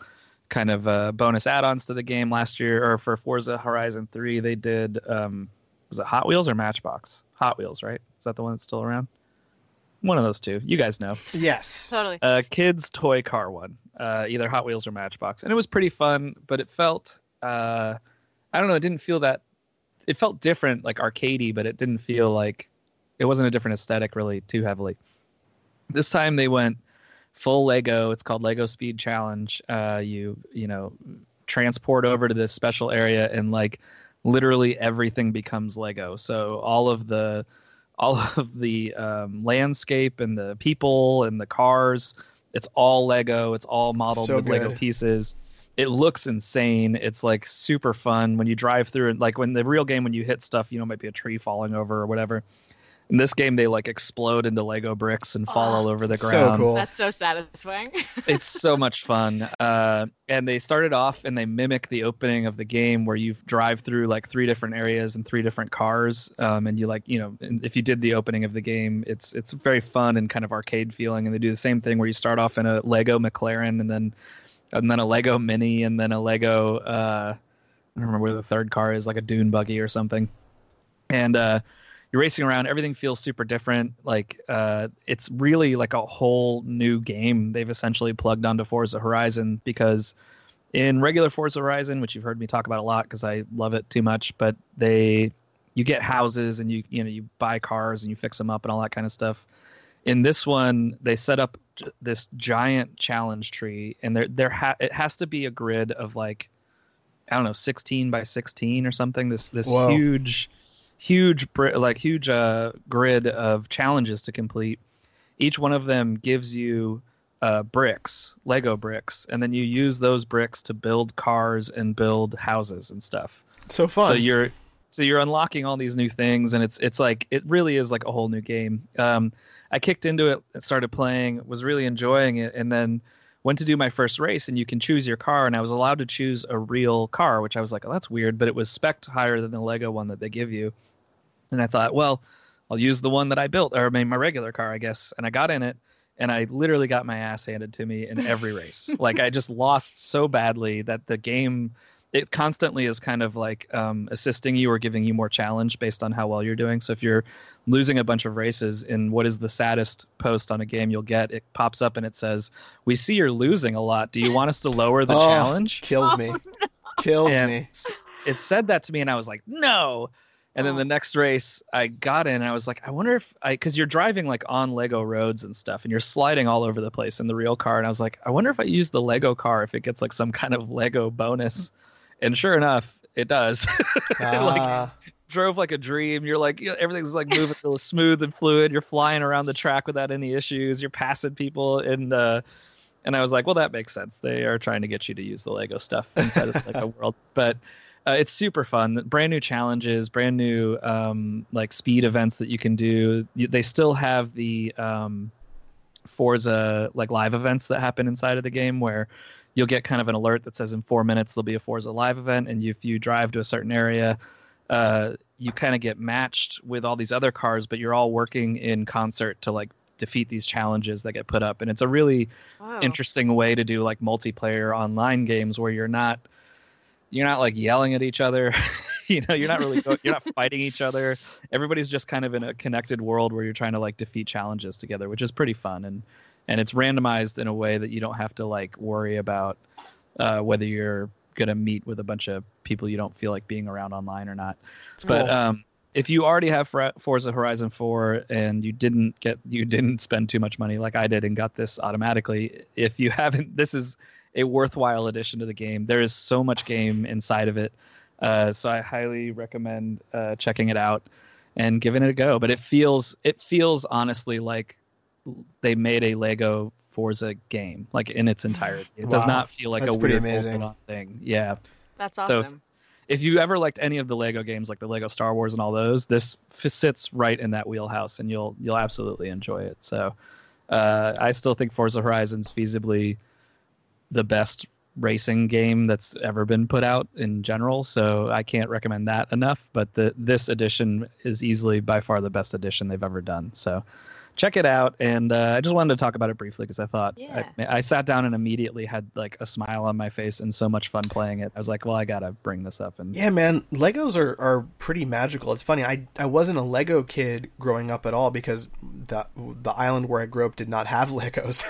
kind of uh, bonus add-ons to the game. Last year, or for Forza Horizon 3, they did um, was it Hot Wheels or Matchbox? Hot Wheels, right? Is that the one that's still around? One of those two. You guys know Yes. totally. a kid's toy car one, uh, either Hot Wheels or Matchbox, and it was pretty fun. But it felt, uh, I don't know, it didn't feel that. It felt different, like arcadey, but it didn't feel like it wasn't a different aesthetic really too heavily. This time they went full Lego. It's called Lego Speed Challenge. Uh, you you know transport over to this special area and like literally everything becomes Lego. So all of the all of the um, landscape and the people and the cars, it's all Lego. It's all modeled So with Lego pieces. It looks insane. It's like super fun when you drive through it. Like when the real game, when you hit stuff, you know, might be a tree falling over or whatever. In this game, they like explode into Lego bricks and fall Oh, all over the ground. So ground cool. That's so satisfying. it's so much fun. Uh, and they started off and they mimic the opening of the game where you drive through like three different areas and three different cars. Um, and you like, you know, and if you did the opening of the game, it's it's very fun and kind of arcade feeling. And they do the same thing where you start off in a Lego McLaren and then and then a Lego Mini and then a Lego. Uh, I don't remember where the third car is, like a dune buggy or something. And uh, you're racing around. Everything feels super different. Like uh, it's really like a whole new game they've essentially plugged onto Forza Horizon because in regular Forza Horizon, which you've heard me talk about a lot because I love it too much, but they you get houses and you you know you buy cars and you fix them up and all that kind of stuff. In this one, they set up this giant challenge tree, and there there ha- it has to be a grid of like I don't know, 16 by 16 or something. This this Whoa. huge, huge like huge uh, grid of challenges to complete. Each one of them gives you uh, bricks, Lego bricks, and then you use those bricks to build cars and build houses and stuff. So fun. So you're so you're unlocking all these new things, and it's it's like it really is like a whole new game. Um, I kicked into it, and started playing, was really enjoying it, and then went to do my first race, and you can choose your car, and I was allowed to choose a real car, which I was like, oh, that's weird, but it was spec'd higher than the Lego one that they give you, and I thought, well, I'll use the one that I built, or mean, my regular car, I guess, and I got in it. And I literally got my ass handed to me in every race. like I just lost so badly that the game it constantly is kind of like um, assisting you or giving you more challenge based on how well you're doing. So if you're losing a bunch of races in what is the saddest post on a game you'll get, it pops up and it says, "We see you're losing a lot. Do you want us to lower the Oh, challenge?" kills me. Kills And me. It said that to me, and I was like, "No." And then Oh. the next race, I got in, and I was like, I wonder if I, because you're driving like on Lego roads and stuff, and you're sliding all over the place in the real car, and I was like, I wonder if I use the Lego car, if it gets like some kind of Lego bonus. And sure enough, it does. Ah, Drove like a dream. You're like, everything's like moving real smooth and fluid. You're flying around the track without any issues. You're passing people, and uh, and I was like, well, that makes sense. They are trying to get you to use the Lego stuff inside of like a world, but uh, it's super fun. Brand new challenges, brand new um, like speed events that you can do. They still have the um, Forza like live events that happen inside of the game where you'll get kind of an alert that says in four minutes there'll be a Forza live event, and if you drive to a certain area, uh, you kind of get matched with all these other cars, but you're all working in concert to like defeat these challenges that get put up, and it's a really Wow. interesting way to do like multiplayer online games where you're not you're not like yelling at each other. You know you're not really go- you're not fighting each other. Everybody's just kind of in a connected world where you're trying to like defeat challenges together which is pretty fun. And and it's randomized in a way that you don't have to like worry about uh, whether you're gonna meet with a bunch of people you don't feel like being around online or not. It's but cool. um, if you already have Forza Horizon 4 and you didn't get you didn't spend too much money like I did and got this automatically, if you haven't, this is a worthwhile addition to the game. There is so much game inside of it, uh, so I highly recommend uh, checking it out and giving it a go. But it feels it feels honestly like they made a Lego Forza game, like in its entirety. It does not feel like That's a pretty weird amazing. bolt-on thing. Yeah That's awesome. so- awesome. if you ever liked any of the Lego games, like the Lego Star Wars and all those, this f- sits right in that wheelhouse, and you'll you'll absolutely enjoy it. So, uh, I still think Forza Horizon's feasibly the best racing game that's ever been put out in general. So I can't recommend that enough. But the this edition is easily by far the best edition they've ever done. So. Check it out, and uh, I just wanted to talk about it briefly because I thought Yeah. I, I sat down and immediately had like a smile on my face and so much fun playing it. I was like, well, I gotta bring this up, and Yeah, man, Legos are, are pretty magical. It's funny. I I wasn't a Lego kid growing up at all because the the island where I grew up did not have Legos.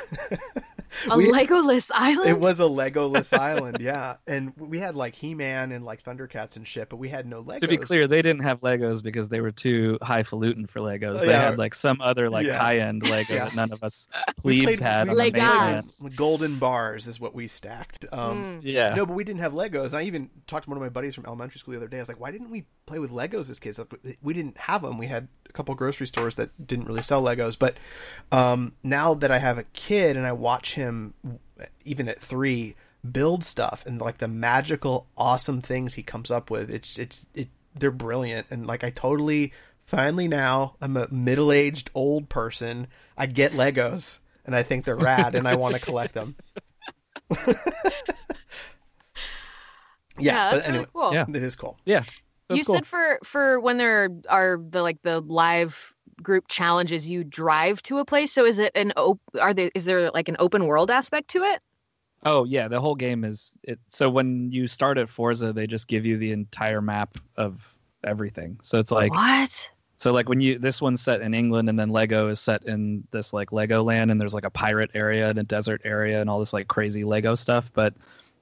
A we- Legoless island. it was a Legoless island, yeah. And we had like He Man and like Thundercats and shit, but we had no Legos. To be clear, they didn't have Legos because they were too highfalutin for Legos. They Yeah. had like some other like Yeah. high end Lego Yeah. that none of us We plebes had we on the Legos. Golden bars is what we stacked. Um, Mm. Yeah. No, but we didn't have Legos. I even talked to one of my buddies from elementary school the other day. I was like, "Why didn't we play with Legos as kids? Like, we didn't have them. We had a couple grocery stores that didn't really sell Legos. But um, now that I have a kid and I watch him, even at three, build stuff and like the magical, awesome things he comes up with, it's it's it. They're brilliant, and like I totally finally now I'm a middle aged old person. I get Legos, and I think they're rad, and I want to collect them. Yeah, but that's anyway, really cool. Yeah. it is cool. Yeah. So you cool. said for for when there are the like the live group challenges, you drive to a place. So is it an op- Are there is there like an open world aspect to it? Oh yeah, the whole game is it. So when you start at Forza, they just give you the entire map of everything. So it's like what? So like when you this one's set in England and then Lego is set in this like Lego land and there's like a pirate area and a desert area and all this like crazy Lego stuff. But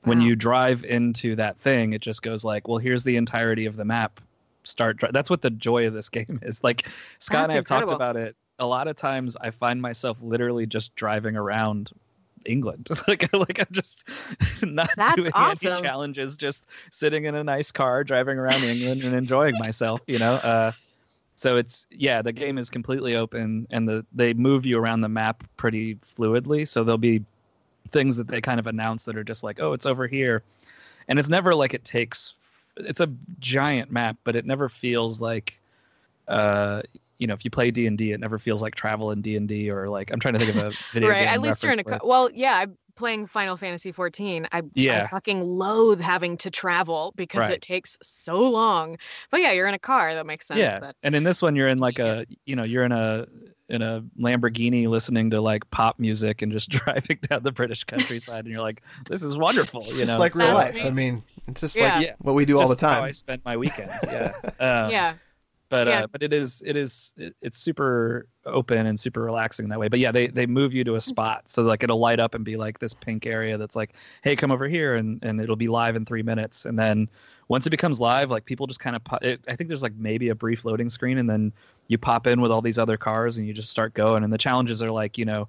when you drive into that thing, it just goes like, well, here's the entirety of the map. Start. Dri-. That's what the joy of this game is. Like Scott and I have talked about it. A lot of times, I find myself literally just driving around England. like, like I'm just not That's doing awesome. any challenges. Just sitting in a nice car, driving around England and enjoying myself. You know. Uh, so it's yeah, the game is completely open, and the they move you around the map pretty fluidly. So there'll be things that they kind of announce that are just like, oh, it's over here, and it's never like it takes. It's a giant map, but it never feels like, uh, you know, if you play D and D, it never feels like travel in D and D or like I'm trying to think of a video right. game. At least you're in a. reference Co- well, yeah. I'm playing Final Fantasy 14. I, I Yeah. fucking loathe having to travel because Right. it takes so long. But yeah, you're in a car. That makes sense. yeah But and in this one you're in like a you know you're in a in a lamborghini listening to like pop music and just driving down the british countryside and you're like this is wonderful It's you just know like real Sounds life. I mean, it's just Yeah. like Yeah. what we do all the time. how i spend my weekends yeah um, yeah. but Yeah. uh, but it is it is it, it's super open and super relaxing that way but yeah they they move you to a spot so like it'll light up and be like this pink area that's like hey come over here and and it'll be live in three minutes and then once it becomes live like people just kind of pop, it, i think there's like maybe a brief loading screen and then you pop in with all these other cars and you just start going and the challenges are like you know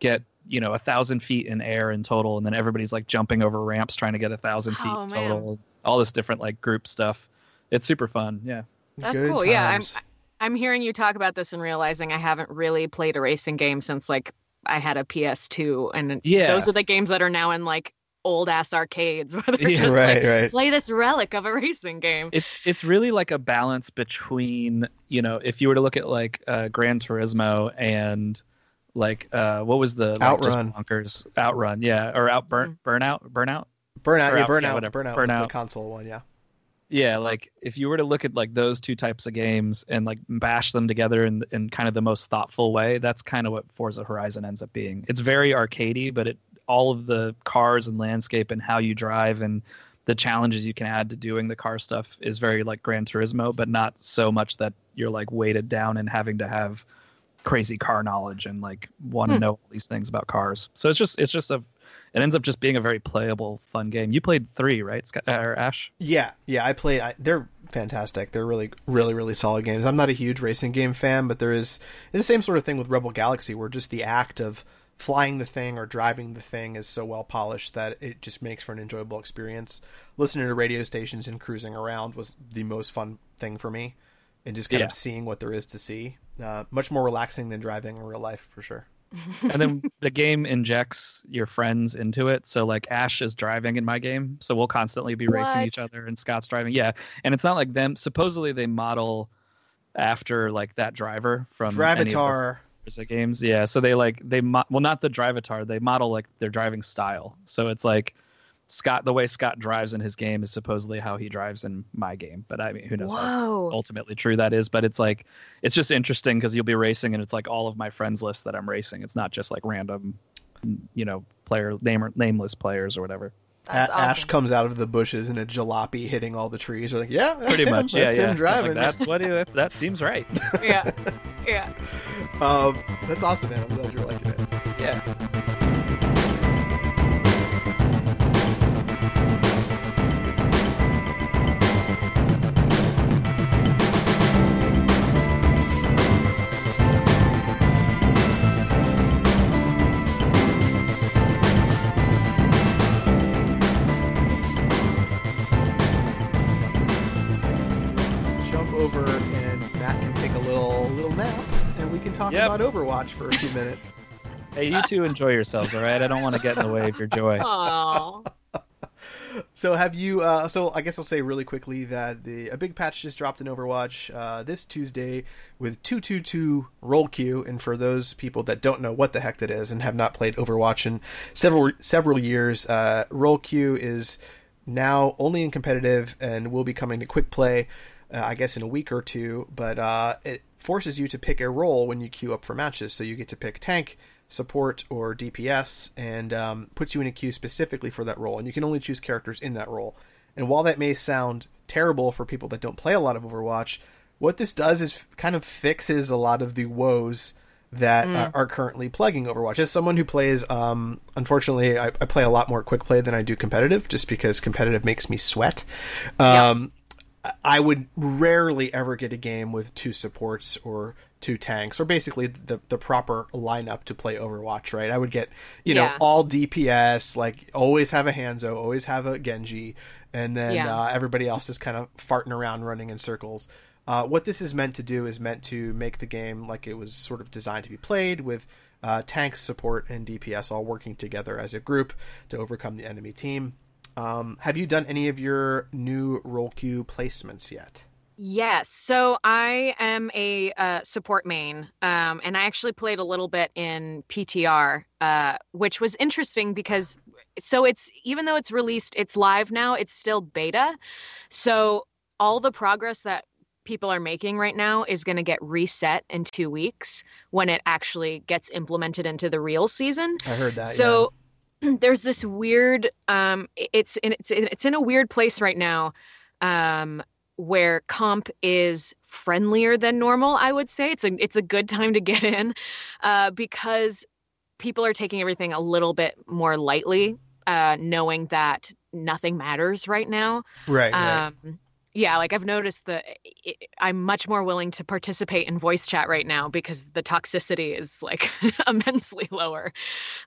get you know a thousand feet in air in total and then everybody's like jumping over ramps trying to get a thousand feet Oh, man. total all this different like group stuff it's super fun yeah That's Good cool. Yeah, I'm. I'm hearing you talk about this and realizing I haven't really played a racing game since like I had a PS2, and Yeah. those are the games that are now in like old ass arcades where they're Yeah. just right, like right. play this relic of a racing game. it's it's really like a balance between you know if you were to look at like uh, Gran Turismo and like uh, what was the like, Outrun. bonkers Outrun yeah or out burn burnout burnout Burnout, Or yeah, out- burnout, yeah, whatever. burnout, was the console one. Yeah, yeah like if you were to look at like those two types of games and like bash them together in in kind of the most thoughtful way that's kind of what Forza Horizon ends up being it's very arcadey but it all of the cars and landscape and how you drive and the challenges you can add to doing the car stuff is very like Gran Turismo, but not so much that you're like weighted down and having to have crazy car knowledge and like want to Hmm. know all these things about cars. So it's just it's just a it ends up just being a very playable, fun game. You played three, right, Scott, or Ash? yeah, yeah. I played. I, they're fantastic. They're really, really, really solid games. I'm not a huge racing game fan, but there is the same sort of thing with Rebel Galaxy, where just the act of flying the thing or driving the thing is so well polished that it just makes for an enjoyable experience. Listening to radio stations and cruising around was the most fun thing for me, and just kind Yeah. of seeing what there is to see. Uh, much more relaxing than driving in real life, for sure. and then the game injects your friends into it. So like Ash is driving in my game, so we'll constantly be racing each other, and Scott's driving. Yeah, and it's not like them. Supposedly they model after like that driver from any the Drivatar. Forza games. Yeah, so they like they mo- well not the Drivatar, they model like their driving style. So it's like Scott the way Scott drives in his game is supposedly how he drives in my game. But I mean, who knows how ultimately true that is? But it's like it's just interesting because you'll be racing and it's like all of my friends list that I'm racing. It's not just like random, you know, player name nameless players or whatever. That's Ash awesome. comes out of the bushes in a jalopy hitting all the trees. You're like, yeah, that's Pretty him. much, yeah, That's yeah. him driving. Like, that's what it, that seems right. yeah. Yeah. um, that's awesome, man. I'm glad you're liking it. We can talk Yep. about Overwatch for a few minutes. Hey, you two enjoy yourselves, all right? I don't want to get in the way of your joy. Aw. So have you? Uh, so I guess I'll say really quickly that the a big patch just dropped in Overwatch uh, this Tuesday with two two two role queue. And for those people that don't know what the heck that is and have not played Overwatch in several several years, uh, role queue is now only in competitive and will be coming to quick play. Uh, I guess in a week or two, but uh, it forces you to pick a role when you queue up for matches. So you get to pick tank, support, or DPS, and um, puts you in a queue specifically for that role. And you can only choose characters in that role. And while that may sound terrible for people that don't play a lot of Overwatch, what this does is kind of fixes a lot of the woes that uh, are currently plaguing Overwatch. As someone who plays, um, unfortunately, I, I play a lot more quick play than I do competitive, just because competitive makes me sweat. Um, I would rarely ever get a game with two supports or two tanks, or basically the the proper lineup to play Overwatch. Right? I would get you know Yeah. all DPS, like always have a Hanzo, always have a Genji, and then Yeah. uh, everybody else is kind of farting around, running in circles. Uh, what this is meant to do is meant to make the game like it was sort of designed to be played with uh, tanks, support, and DPS all working together as a group to overcome the enemy team. Um, have you done any of your new role queue placements yet? Yes. So I am a uh, support main, um, and I actually played a little bit in PTR, uh, which was interesting because so it's even though it's released, it's live now. It's still beta, so all the progress that people are making right now is going to get reset in two weeks when it actually gets implemented into the real season. I heard that. So there's this weird um it's in it's in, it's in a weird place right now um where comp is friendlier than normal i would say it's a it's a good time to get in uh because people are taking everything a little bit more lightly uh knowing that nothing matters right now right. right. Yeah like i've noticed that i'm much more willing to participate in voice chat right now because the toxicity is like immensely lower.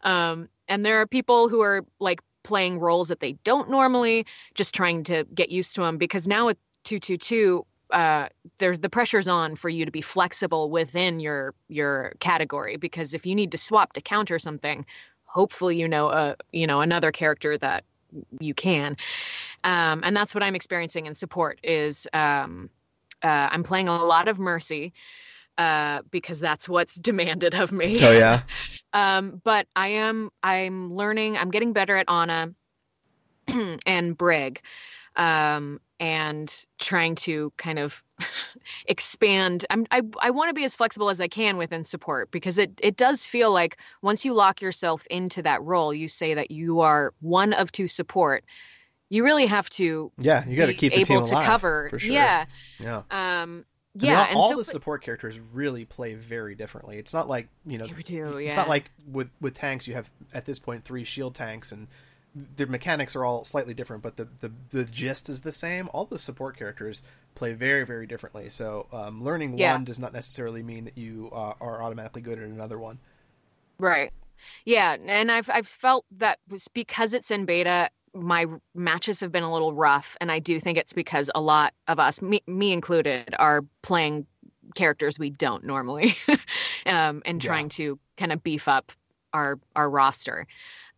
Um and there are people who are like playing roles that they don't normally just trying to get used to them because now with 222 uh, there's the pressure's on for you to be flexible within your your category because if you need to swap to counter something hopefully you know a you know another character that you can um, and that's what i'm experiencing in support is um, uh, i'm playing a lot of mercy uh, because that's what's demanded of me oh yeah. um, but I am I'm learning. I'm getting better at Ana and Brig, um, and trying to kind of expand. I'm, I I want to be as flexible as I can within support because it it does feel like once you lock yourself into that role, you say that you are one of two support. You really have to Yeah. You got to keep the able team to alive. cover. For sure. Yeah. Yeah. Um. I mean, Yeah. all, and all so the support characters really play very differently. It's not like you know. you do. Yeah. It's not like with with tanks you have at this point three shield tanks and their mechanics are all slightly different, but the, the, the gist is the same. All the support characters play very very differently. So um, learning Yeah. one does not necessarily mean that you uh, are automatically good at another one. Right. Yeah, and I've I've felt that was because it's in beta, my matches have been a little rough, and I do think it's because a lot of us, me, me included, are playing characters we don't normally, um, and Yeah. trying to kind of beef up our our roster.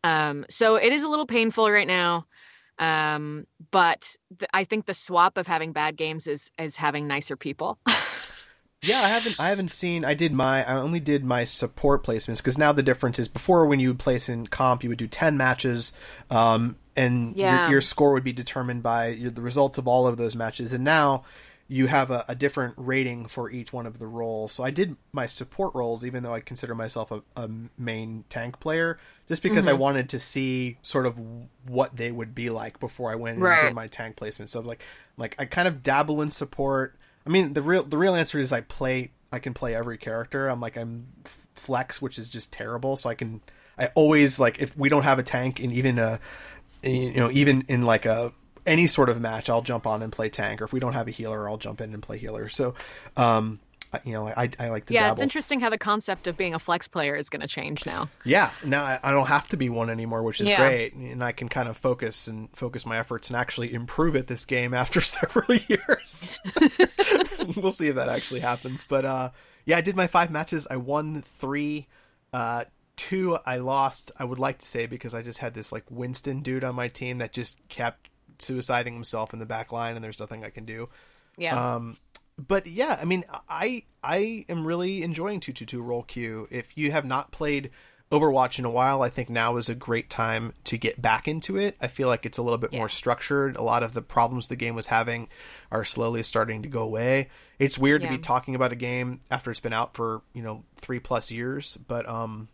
Um, so it is a little painful right now, um, but th- I think the swap of having bad games is is having nicer people. Yeah, I haven't. I haven't seen. I did my. I only did my support placements because now the difference is before when you would place in comp, you would do ten matches, um, and Yeah. your, your score would be determined by your, the results of all of those matches. And now you have a, a different rating for each one of the roles. So I did my support roles, even though I consider myself a, a main tank player, just because I mm-hmm. wanted to see sort of what they would be like before I went and did my tank placement. So like, like I kind of dabble in support. I mean, the real the real answer is I play. I can play every character. I'm like I'm flex, which is just terrible. So I can. I always like if we don't have a tank and even a, you know, even in like a any sort of match, I'll jump on and play tank. Or if we don't have a healer, I'll jump in and play healer. So, um, you know, I I like to yeah, dabble. it's interesting how the concept of being a flex player is going to change now. Yeah, now I- I don't have to be one anymore, which is Yeah. great, and I can kind of focus and focus my efforts and actually improve at this game after several years. we'll see if that actually happens, but uh, yeah, I did my five matches. I won three, uh, two I lost. I would like to say because I just had this like Winston dude on my team that just kept suiciding himself in the back line, and there's nothing I can do. Yeah. Um, but yeah, I mean, I I am really enjoying two two two role queue. If you have not played Overwatch in a while, I think now is a great time to get back into it. I feel like it's a little bit Yeah. more structured. A lot of the problems the game was having are slowly starting to go away. It's weird to be talking about a game after it's been out for you know three plus years, but um,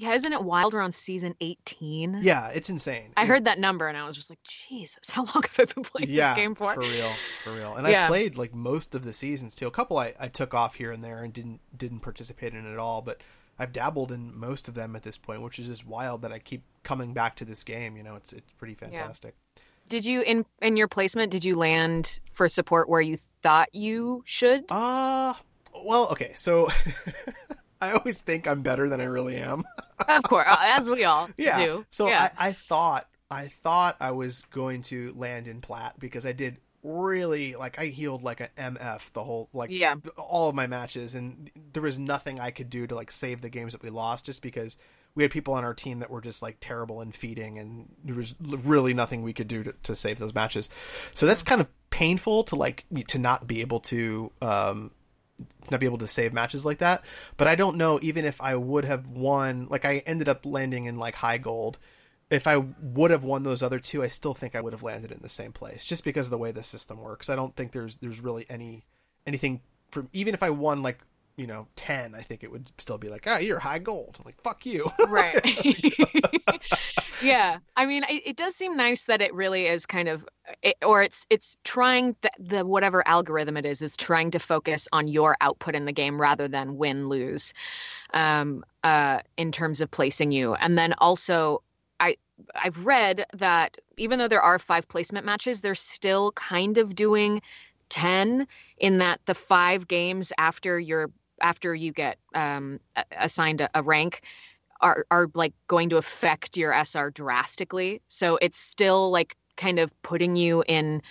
Yeah, isn't it wild? We're on season 18. Yeah, it's insane. I heard that number and I was just like, Jesus, how long have I been playing yeah, this game for? For real, for real. And Yeah. I played like most of the seasons too. A couple I, I took off here and there and didn't didn't participate in at all, but I've dabbled in most of them at this point, which is just wild that I keep coming back to this game. You know, it's it's pretty fantastic. Did you in in your placement? Did you land for support where you thought you should? Uh well, okay, so I always think I'm better than I really am. of course, uh, as we all yeah. do. So yeah. I, I thought I thought I was going to land in plat because I did really like I healed like an MF the whole like Yeah. all of my matches and there was nothing I could do to like save the games that we lost just because we had people on our team that were just like terrible in feeding and there was really nothing we could do to, to save those matches. So that's kind of painful to like to not be able to um not be able to save matches like that. But I don't know even if I would have won like I ended up landing in like high gold. If I would have won those other two, I still think I would have landed in the same place just because of the way the system works. I don't think there's there's really any anything from even if I won like you know ten, I think it would still be like ah you're high gold. I'm like fuck you. right yeah i mean it, it does seem nice that it really is kind of it, or it's it's trying the, the whatever algorithm it is is trying to focus on your output in the game rather than win lose um uh in terms of placing you. And then also i i've read that even though there are five placement matches they're still kind of doing 10 in that the five games after your after you get um assigned a, a rank are are like going to affect your SR drastically. So it's still like kind of putting you in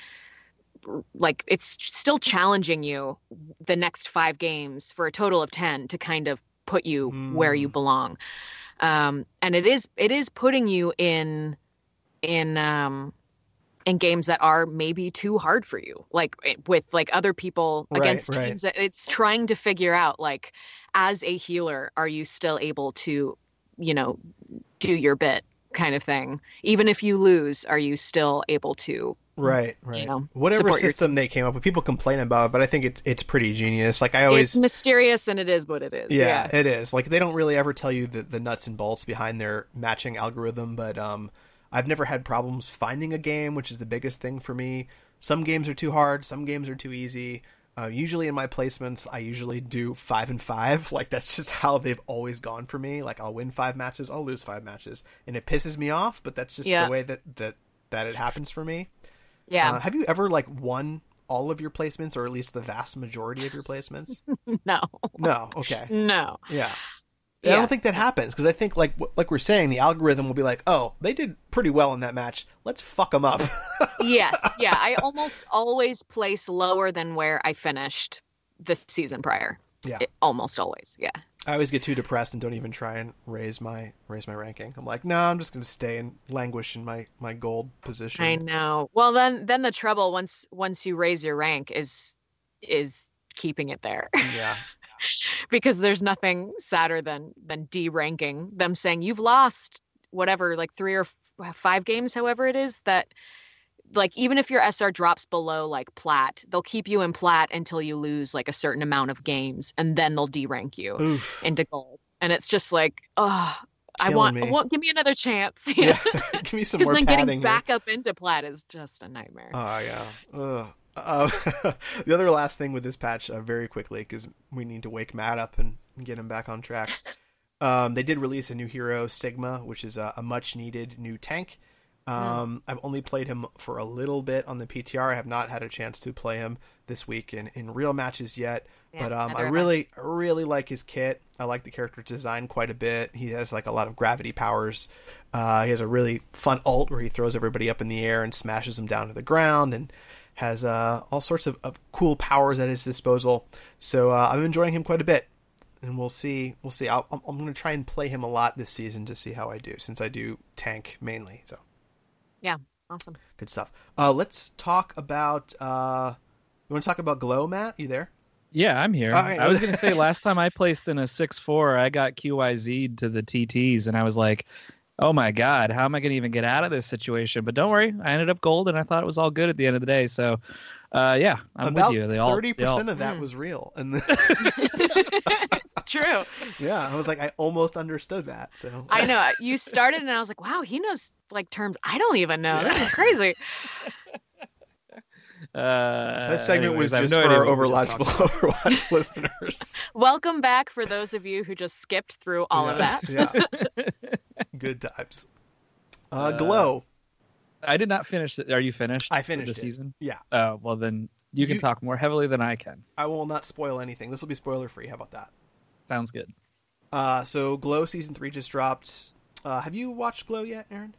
like it's still challenging you the next 5 games for a total of 10 to kind of put you where you Mm. belong. Um and it is it is putting you in in um in games that are maybe too hard for you like with like other people Right, against right. teams that it's trying to figure out like as a healer are you still able to you know do your bit kind of thing even if you lose are you still able to Right, right. You know, Whatever system they came up with, people complain about it, but I think it's it's pretty genius. Like I it's always, mysterious and it is what it is yeah, it is. Like they don't really ever tell you the, the nuts and bolts behind their matching algorithm, but um, I've never had problems finding a game, which is the biggest thing for me. Some games are too hard, some games are too easy. Uh, usually in my placements, I usually do five and five. Like that's just how they've always gone for me. Like I'll win five matches, I'll lose five matches, and it pisses me off. But that's just Yeah. the way that that that it happens for me. yeah Uh, have you ever like won all of your placements, or at least the vast majority of your placements? no no. Okay. no Yeah. I don't think that happens because I think like like we're saying, the algorithm will be like, oh, they did pretty well in that match. Let's fuck them up. yes yeah i almost always place lower than where i finished the season prior Yeah. It- almost always yeah I always get too depressed and don't even try and raise my raise my ranking. I'm like, no, I'm just gonna stay and languish in my my gold position. I know. Well, then then the trouble once once you raise your rank is is keeping it there Yeah. because there's nothing sadder than than de-ranking them saying you've lost whatever like 3 or f- 5 games however it is that like even if your SR drops below like plat, they'll keep you in plat until you lose like a certain amount of games and then they'll de-rank you Oof. into gold. And it's just like, oh, I want, me. I want give me another chance. Yeah. Give me some Because more then padding. getting here. back up into plat is just a nightmare. Oh yeah. Ugh. Uh, the other last thing with this patch, uh, very quickly, because we need to wake Matt up and get him back on track. Um, they did release a new hero, Sigma, which is a, a much needed new tank. Um, I've only played him for a little bit on the PTR. I have not had a chance to play him this week in, in real matches yet. Yeah, but um, I really, I really like his kit. I like the character design quite a bit. He has like a lot of gravity powers. Uh, he has a really fun ult where he throws everybody up in the air and smashes them down to the ground, and has uh, all sorts of, of cool powers at his disposal. So uh, I'm enjoying him quite a bit, and we'll see. We'll see. I'll, I'm, I'm going to try and play him a lot this season to see how I do, since I do tank mainly. So Yeah, awesome. good stuff. Uh, let's talk about. Uh, you want to talk about Glow, Matt? You there? Yeah, I'm here. All right. I was gonna say last time I placed in a six four, I got QYZ to the TTs, and I was like, "Oh my god, how am I gonna even get out of this situation?" But don't worry, I ended up gold, and I thought it was all good at the end of the day. So, uh, yeah, I'm about with you. They all, thirty they all- percent of that Mm. was real, and it's true. Yeah, I was like, I almost understood that. So I know you started, and I was like, wow, he knows like terms I don't even know. This Yeah. is crazy. Uh, that segment anyways, was just no for our what we just Overwatch. Overwatch listeners. Welcome back for those of you who just skipped through all of that. Yeah, good times. Uh, Glow. I did not finish. The, are you finished? I finished the it. season. Yeah, Oh well, then you can You- talk more heavily than I can. I will not spoil anything. This will be spoiler free. How about that? Sounds good. Uh, so Glow season three just dropped. Uh, have you watched Glow yet, Aaron?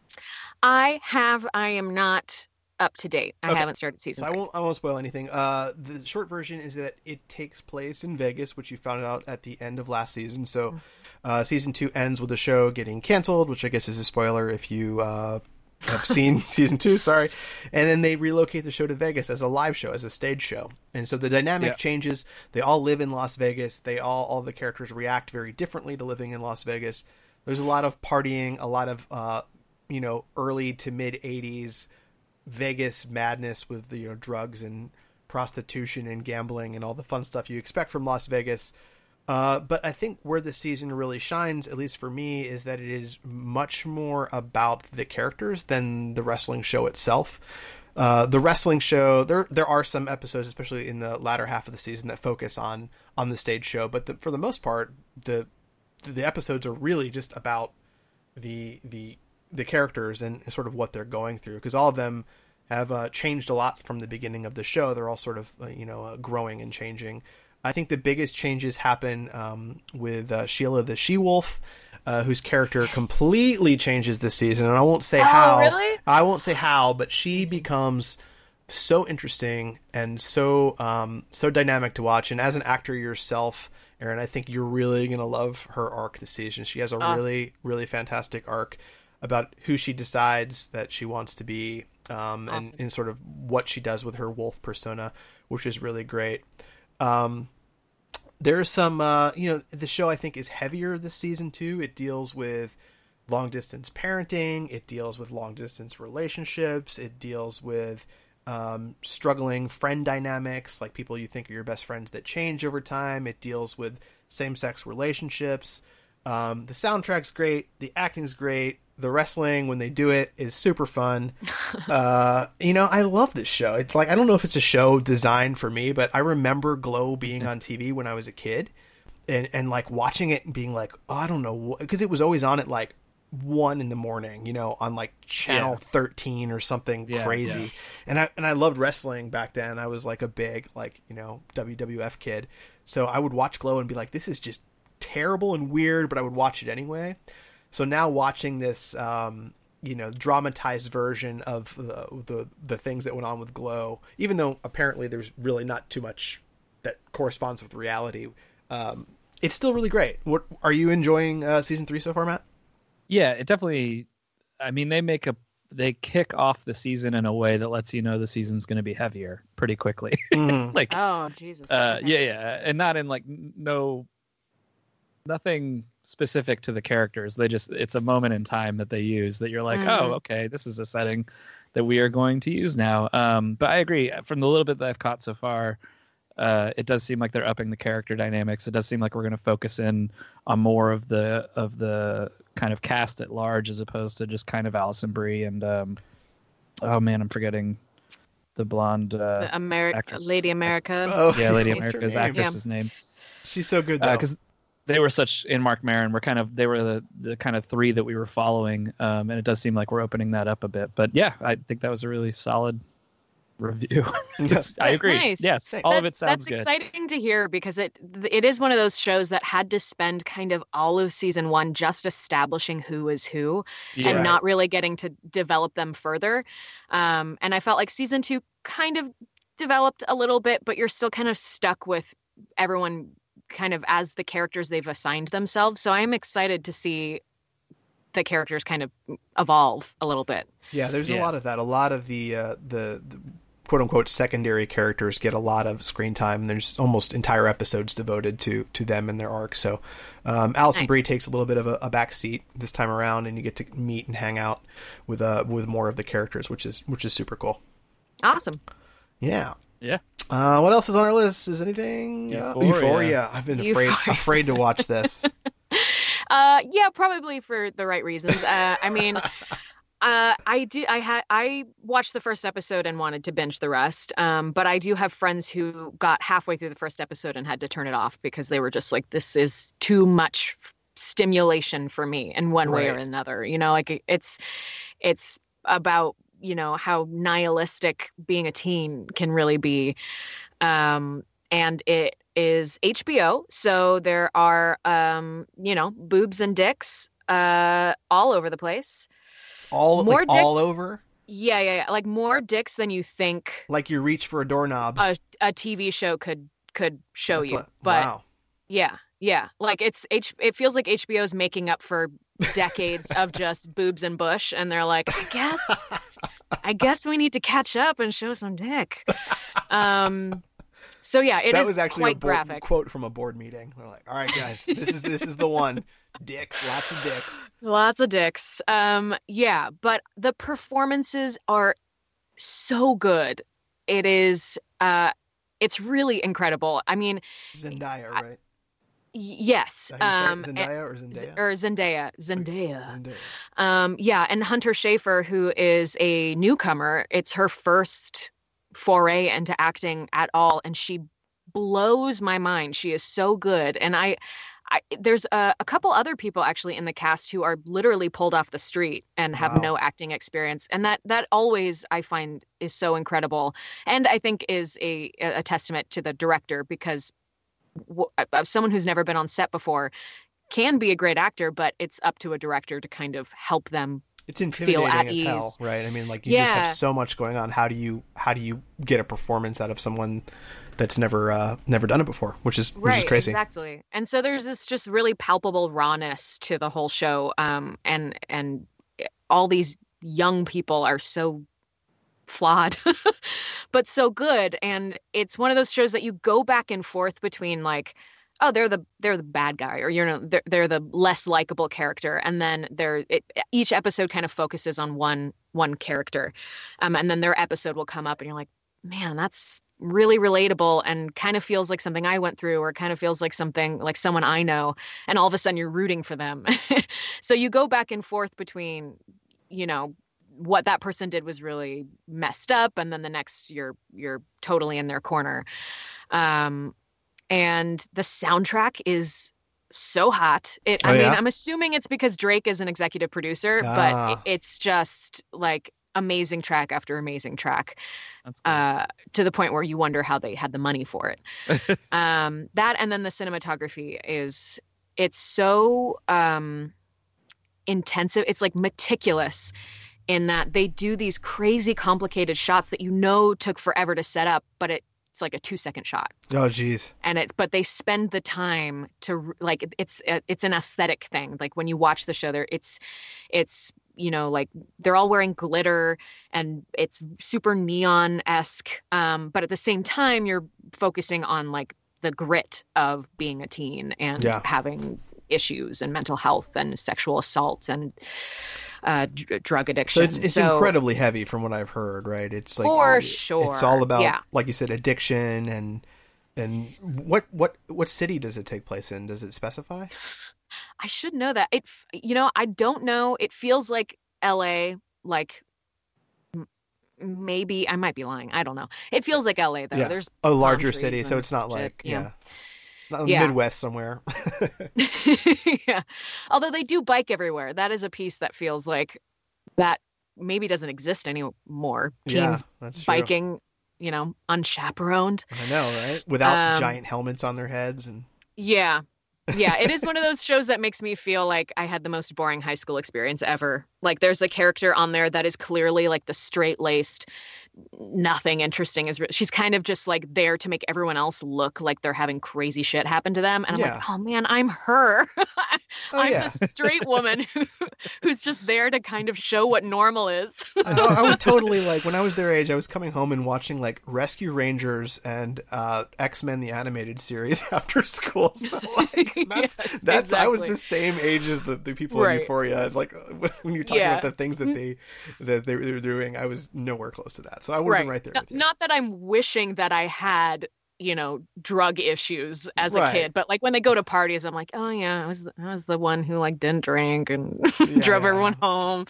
I have. I am not up to date. I Okay. haven't started season. So I won't. I won't spoil anything. Uh, the short version is that it takes place in Vegas, which you found out at the end of last season. So, uh, season two ends with the show getting canceled, which I guess is a spoiler if you uh, have seen season two. Sorry, and then they relocate the show to Vegas as a live show, as a stage show, and so the dynamic Yeah. changes. They all live in Las Vegas. They all all the characters react very differently to living in Las Vegas. There's a lot of partying, a lot of uh, you know early to mid '80s Vegas madness with the you know drugs and prostitution and gambling and all the fun stuff you expect from Las Vegas. Uh, but I think where the season really shines, at least for me, is that it is much more about the characters than the wrestling show itself. Uh, the wrestling show, there there are some episodes, especially in the latter half of the season, that focus on on the stage show. But the, for the most part, the the episodes are really just about the the the characters and sort of what they're going through because all of them have uh, changed a lot from the beginning of the show. They're all sort of uh, you know uh, growing and changing. I think the biggest changes happen um, with uh, Sheila the She Wolf, uh, whose character completely changes this season, and I won't say Oh, how. really? I won't say how, but she becomes so interesting and so um, so dynamic to watch. And as an actor yourself, Aaron, I think you're really gonna love her arc this season. She has a Ah. really really fantastic arc about who she decides that she wants to be, um, and, Awesome. and sort of what she does with her wolf persona, which is really great. Um, there's some, uh, you know, the show I think is heavier this season too. It deals with long distance parenting. It deals with long distance relationships. It deals with um, struggling friend dynamics, like people you think are your best friends that change over time. It deals with same sex relationships. Um, the soundtrack's great. The acting's great. The wrestling, when they do it, is super fun. uh, you know, I love this show. It's like I don't know if it's a show designed for me, but I remember Glow being on TV when I was a kid, and and like watching it and being like, oh, I don't know, because it was always on at like one in the morning, you know, on like channel Yeah. thirteen or something Yeah, crazy. yeah. And I and I loved wrestling back then. I was like a big like you know WWF kid, so I would watch Glow and be like, this is just terrible and weird, but I would watch it anyway. So now watching this, um, you know, dramatized version of the, the the things that went on with Glow, even though apparently there's really not too much that corresponds with reality, um, it's still really great. What are you enjoying uh, season three so far, Matt? Yeah, it definitely. I mean, they make a they kick off the season in a way that lets you know the season's going to be heavier pretty quickly. Mhm. like, Oh Jesus. uh, Okay. yeah, yeah, and not in like no, nothing specific to the characters. They just it's a moment in time that they use that you're like, Mhm. oh, okay, this is a setting that we are going to use now. Um, but I agree. From the little bit that I've caught so far, uh, it does seem like they're upping the character dynamics. It does seem like we're going to focus in on more of the of the kind of cast at large as opposed to just kind of Alison Brie and um, oh man, I'm forgetting the blonde. Uh, The Ameri- Lady America. Oh, yeah, Lady what's her America's name? actress's name. She's so good though. because they were such in Marc Maron. We're kind of they were the the kind of three that we were following, um, and it does seem like we're opening that up a bit. But yeah, I think that was a really solid review. Yes. I agree. Nice. Yes, Thanks. all of it sounds that's good. exciting to hear because it it is one of those shows that had to spend kind of all of season one just establishing who is who Yeah. and not really getting to develop them further. Um, and I felt like season two kind of developed a little bit, but you're still kind of stuck with everyone kind of as the characters they've assigned themselves. So I'm excited to see the characters kind of evolve a little bit. Yeah, there's a lot of that. A lot of the uh, the, the quote unquote secondary characters get a lot of screen time. There's almost entire episodes devoted to to them and their arc. So um, Alison Nice. Brie takes a little bit of a, a back seat this time around, and you get to meet and hang out with uh with more of the characters, which is which is super cool. Awesome. Yeah. Yeah. Uh, what else is on our list? Is anything? Uh, Euphoria. Euphoria. I've been afraid Euphoria. afraid to watch this. Uh, yeah, probably for the right reasons. Uh, I mean, uh, I do. I had I watched the first episode and wanted to binge the rest. Um, but I do have friends who got halfway through the first episode and had to turn it off because they were just like, "This is too much stimulation for me in one way or another." You know, like it's it's about you know how nihilistic being a teen can really be. Um, and it is HBO, so there are um, you know boobs and dicks uh, all over the place. All More like, dick- all over. Yeah, yeah, yeah, like more dicks than you think Like you reach for a doorknob. a, a TV show could could show That's you. like- but wow. yeah, yeah, like it's H. It feels like HBO is making up for decades of just boobs and bush, and they're like, I guess, I guess we need to catch up and show some dick. Um, so yeah, it that was actually a quite board, graphic. quote from a board meeting. They're like, "All right, guys, this is this is the one. Dicks, lots of dicks." Lots of dicks. Um, yeah, but the performances are so good. It is uh it's really incredible. I mean, Zendaya, right? y- yes. Is that how you Um it? Zendaya or Zendaya? or Zendaya. Zendaya. Zendaya. Um, yeah, and Hunter Schafer, who is a newcomer, it's her first foray into acting at all, and she blows my mind. She is so good, and I, I there's a, a couple other people actually in the cast who are literally pulled off the street and have Wow. no acting experience, and that that always I find is so incredible, and I think is a a testament to the director because. Someone who's never been on set before can be a great actor, but it's up to a director to kind of help them. It's intimidating at as hell, ease. right? I mean, like you just have so much going on. How do you how do you get a performance out of someone that's never uh, never done it before? Which is which is crazy. exactly. And so there's this just really palpable rawness to the whole show. Um, and and all these young people are so flawed, but so good. And it's one of those shows that you go back and forth between like, oh, they're the they're the bad guy, or you know, they're they're the less likable character, and then they're it, each episode kind of focuses on one one character, um, and then their episode will come up, and you're like, man, that's really relatable and kind of feels like something I went through or kind of feels like something like someone I know and all of a sudden you're rooting for them. so you go back and forth between you know what that person did was really messed up and then the next you're you're totally in their corner. Um and the soundtrack is so hot. It Oh, I mean yeah? I'm assuming it's because Drake is an executive producer, Ah. but it, it's just like amazing track after amazing track cool. uh, to the point where you wonder how they had the money for it. um, that and then the cinematography is it's so um, intensive. It's like meticulous in that they do these crazy complicated shots that you know took forever to set up, but it, it's like a two second shot Oh, jeez. and it but they spend the time to like it's uh, it's an aesthetic thing like when you watch the show there it's it's you know like they're all wearing glitter and it's super neon esque um but at the same time you're focusing on like the grit of being a teen and Yeah. having issues and mental health and sexual assault and uh, dr- drug So addiction. it's it's incredibly heavy from what I've heard, right? It's like For sure. It's all about, yeah. like you said, addiction and and what what what city does it take place in? Does it specify? I should know that. It, you know, I don't know. It feels like L.A. Like maybe I might be lying. I don't know. It feels like L.A. though. Yeah. There's A larger city, so it's not like yeah. yeah, not in the Yeah. Midwest somewhere. yeah. Although they do bike everywhere. That is a piece that feels like that maybe doesn't exist anymore. yeah, Teens true. biking, you know, unchaperoned. I know, right? Without Um, giant helmets on their heads and Yeah. Yeah, it is one of those shows that makes me feel like I had the most boring high school experience ever. Like there's a character on there that is clearly like the straight-laced nothing interesting is re- she's kind of just like there to make everyone else look like they're having crazy shit happen to them and I'm Yeah. like, "Oh man, I'm her." Oh, I'm the straight woman who, who's just there to kind of show what normal is. I, I would totally like when I was their age. I was coming home and watching like Rescue Rangers and uh, X Men the animated series after school. So like, that's Yes, that's I was the same age as the, the people in Euphoria. Like when you're talking Yeah. about the things that they that they were doing, I was nowhere close to that. So I would have been right there No- you. Not that I'm wishing that I had, you know, drug issues as a kid, but like when they go to parties, I'm like, oh yeah, I was the, I was the one who like didn't drink and Yeah, drove yeah, everyone home.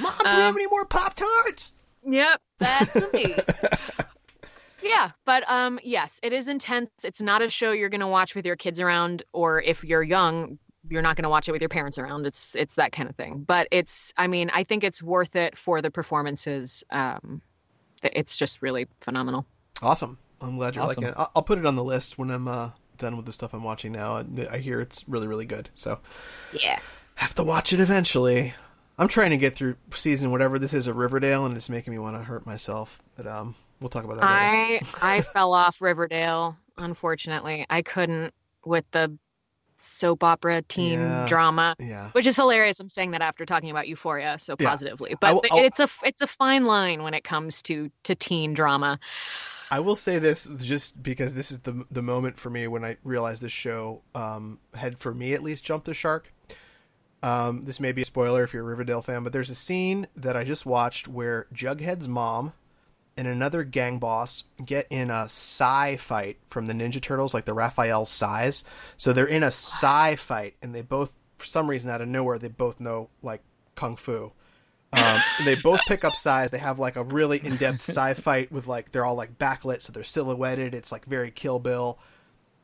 Mom, do we have Um, any more Pop Tarts? Yep, that's me. Yeah, but um, yes, it is intense. It's not a show you're gonna watch with your kids around, or if you're young, you're not gonna watch it with your parents around. It's it's that kind of thing. But it's, I mean, I think it's worth it for the performances. Um, it's just really phenomenal. Awesome. I'm glad you're Awesome. liking it. I'll, I'll put it on the list when I'm uh, done with the stuff I'm watching now. I, I hear it's really, really good. So Yeah. have to watch it eventually. I'm trying to get through season whatever this is of Riverdale, and it's making me want to hurt myself. But um, we'll talk about that. I I fell off Riverdale. Unfortunately, I couldn't with the soap opera teen Yeah. drama. Yeah. which is hilarious. I'm saying that after talking about Euphoria so Yeah. positively, but will- I'll- it's a it's a fine line when it comes to to teen drama. I will say this just because this is the the moment for me when I realized this show um, had, for me at least, jumped the shark. Um, this may be a spoiler if you're a Riverdale fan, but there's a scene that I just watched where Jughead's mom and another gang boss get in a sai fight from the Ninja Turtles, like the Raphael sais. So they're in a sai fight, and they both, for some reason out of nowhere, they both know like kung fu. Um, they both pick up sais. They have like a really in-depth sai fight with like they're all like backlit, so they're silhouetted. It's like very Kill Bill.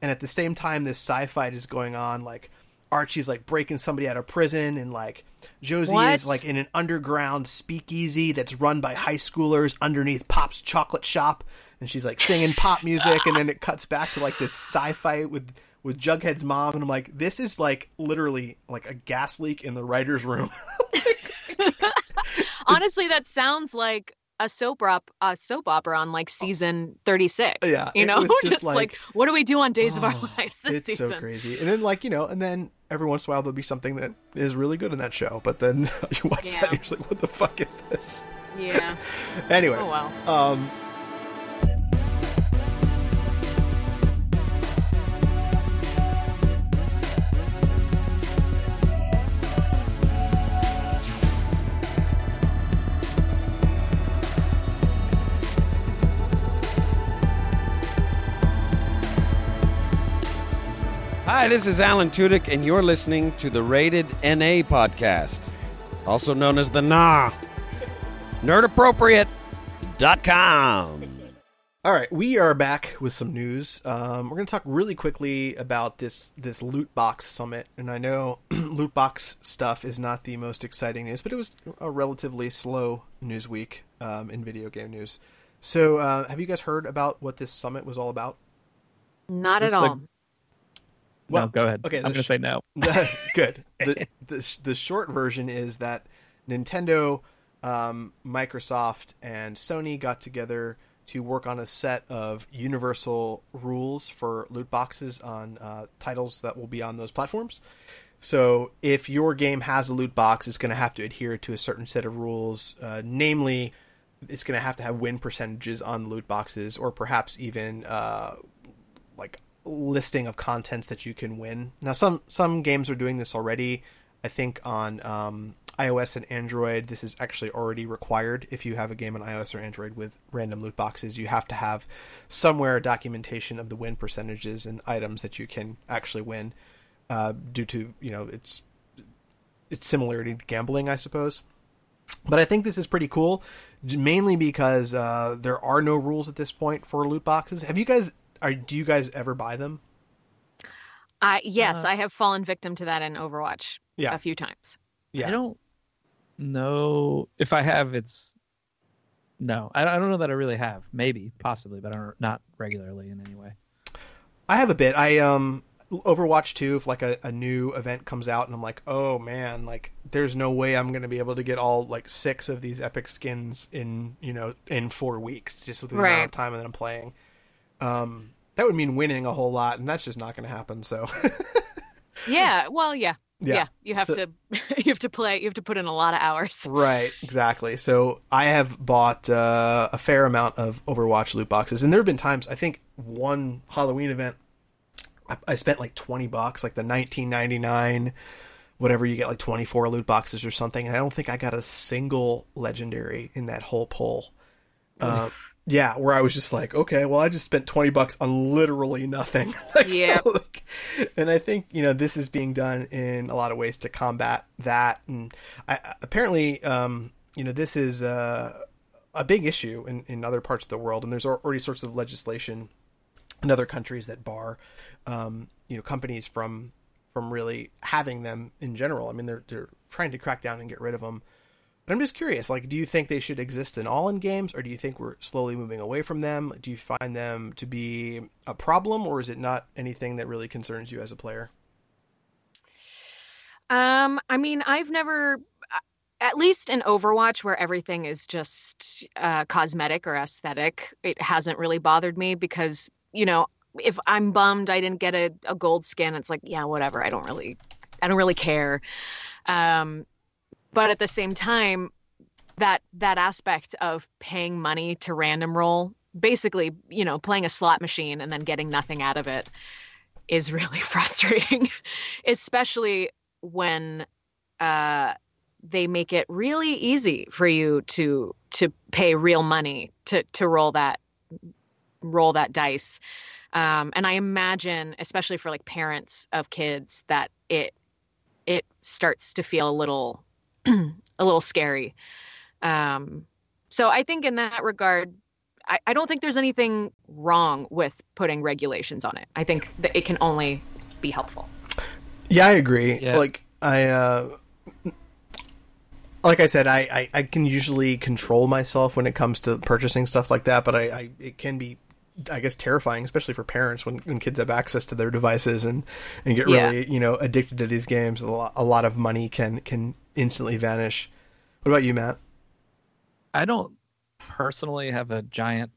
And at the same time, this sai fight is going on. Like Archie's like breaking somebody out of prison, and like Josie What? is like in an underground speakeasy that's run by high schoolers underneath Pop's chocolate shop, and she's like singing pop music. And then it cuts back to like this sci-fi with with Jughead's mom, and I'm like, this is like literally like a gas leak in the writers' room. Honestly, that sounds like a soap opera, a soap opera on like season 36. Yeah, you it know, was just like, like- what do we do on Days of Our Oh, Lives this it's season? so crazy. And then like you know, and then every once in a while there'll be something that is really good in that show, but then you watch that and you're just like, what the fuck is this? Yeah. Anyway, Oh well. um, Hi, this is Alan Tudyk, and you're listening to the Rated NA podcast, also known as the Nah. Nerdappropriate.com. all right, we are back with some news. Um, we're going to talk really quickly about this this loot box summit, and I know loot box stuff is not the most exciting news, but it was a relatively slow news week um, in video game news. So, uh, have you guys heard about what this summit was all about? Not Just at the- all. Well, no, go ahead. okay, I'm there's- gonna say no. Good. The, the the short version is that Nintendo, um, Microsoft, and Sony got together to work on a set of universal rules for loot boxes on uh, titles that will be on those platforms. So if your game has a loot box, it's going to have to adhere to a certain set of rules. Uh, namely, it's going to have to have win percentages on loot boxes, or perhaps even uh, like listing of contents that you can win. Now, some some games are doing this already. I think on um, iOS and Android, this is actually already required. If you have a game on iOS or Android with random loot boxes, you have to have somewhere documentation of the win percentages and items that you can actually win. Uh, due to you know it's it's similarity to gambling, I suppose. But I think this is pretty cool, mainly because uh, there are no rules at this point for loot boxes. Have you guys? Are, do you guys ever buy them? I yes, Uh, I have fallen victim to that in Overwatch Yeah. a few times. Yeah. I don't know if I have. It's no. I, I don't know that I really have. Maybe, possibly, but I don't, not regularly in any way. I have a bit. I um Overwatch 2 if like a, a new event comes out and I'm like, "Oh man, like there's no way I'm going to be able to get all like 6 of these epic skins in, you know, in 4 weeks just with the amount of time that I'm playing." Um that would mean winning a whole lot and that's just not going to happen, so Yeah. Well, yeah. Yeah. Yeah. You have So- to you have to play. You have to put in a lot of hours. Right, exactly. So I have bought uh, a fair amount of Overwatch loot boxes, and there have been times. I think one Halloween event, I, I spent like twenty bucks, like the nineteen ninety nine, whatever you get, like twenty four loot boxes or something, and I don't think I got a single legendary in that whole pull. Uh, yeah, where I was just like, okay, well, I just spent twenty bucks on literally nothing. like, Yep. like- and I think you know this is being done in a lot of ways to combat that, and I, I- apparently, um, you know, this is uh, a big issue in, in other parts of the world, and there's already sorts of legislation in other countries that bar, um, you know, companies from from really having them in general. I mean, they're they're trying to crack down and get rid of them. But I'm just curious, like, do you think they should exist in all in games, or do you think we're slowly moving away from them? Do you find them to be a problem, or is it not anything that really concerns you as a player? Um, I mean, I've never, uh, at least in Overwatch, where everything is just uh, cosmetic or aesthetic, it hasn't really bothered me because, you know, if I'm bummed I didn't get a, a gold skin, it's like, yeah, whatever. I don't really, I don't really care. Um, but at the same time, that that aspect of paying money to random roll, basically, you know, playing a slot machine and then getting nothing out of it, is really frustrating, especially when uh, they make it really easy for you to to pay real money to to roll that roll that dice. Um, and I imagine, especially for like parents of kids, that it it starts to feel a little a little scary. Um, so I think in that regard, I, I don't think there's anything wrong with putting regulations on it. I think that it can only be helpful. Yeah, I agree. Yeah. Like I uh like I said, I, I, I can usually control myself when it comes to purchasing stuff like that, but I, I it can be I guess terrifying, especially for parents when, when kids have access to their devices and, and get Yeah. really, you know, addicted to these games. A lot, a lot of money can can instantly vanish. What about you, Matt? I don't personally have a giant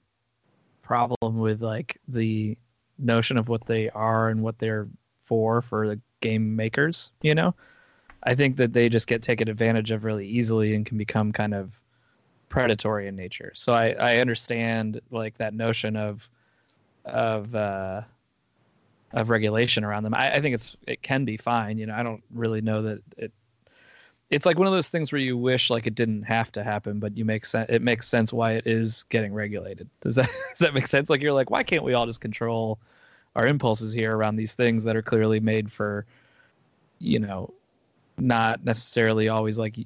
problem with like the notion of what they are and what they're for for the game makers, you know? I think that they just get taken advantage of really easily and can become kind of predatory in nature. So I, I understand like that notion of of uh of regulation around them. I, I think it's it can be fine. You know, I don't really know that it it's like one of those things where you wish like it didn't have to happen, but you make sense. It makes sense why it is getting regulated. Does that does that make sense? Like you're like, why can't we all just control our impulses here around these things that are clearly made for, you know, not necessarily always like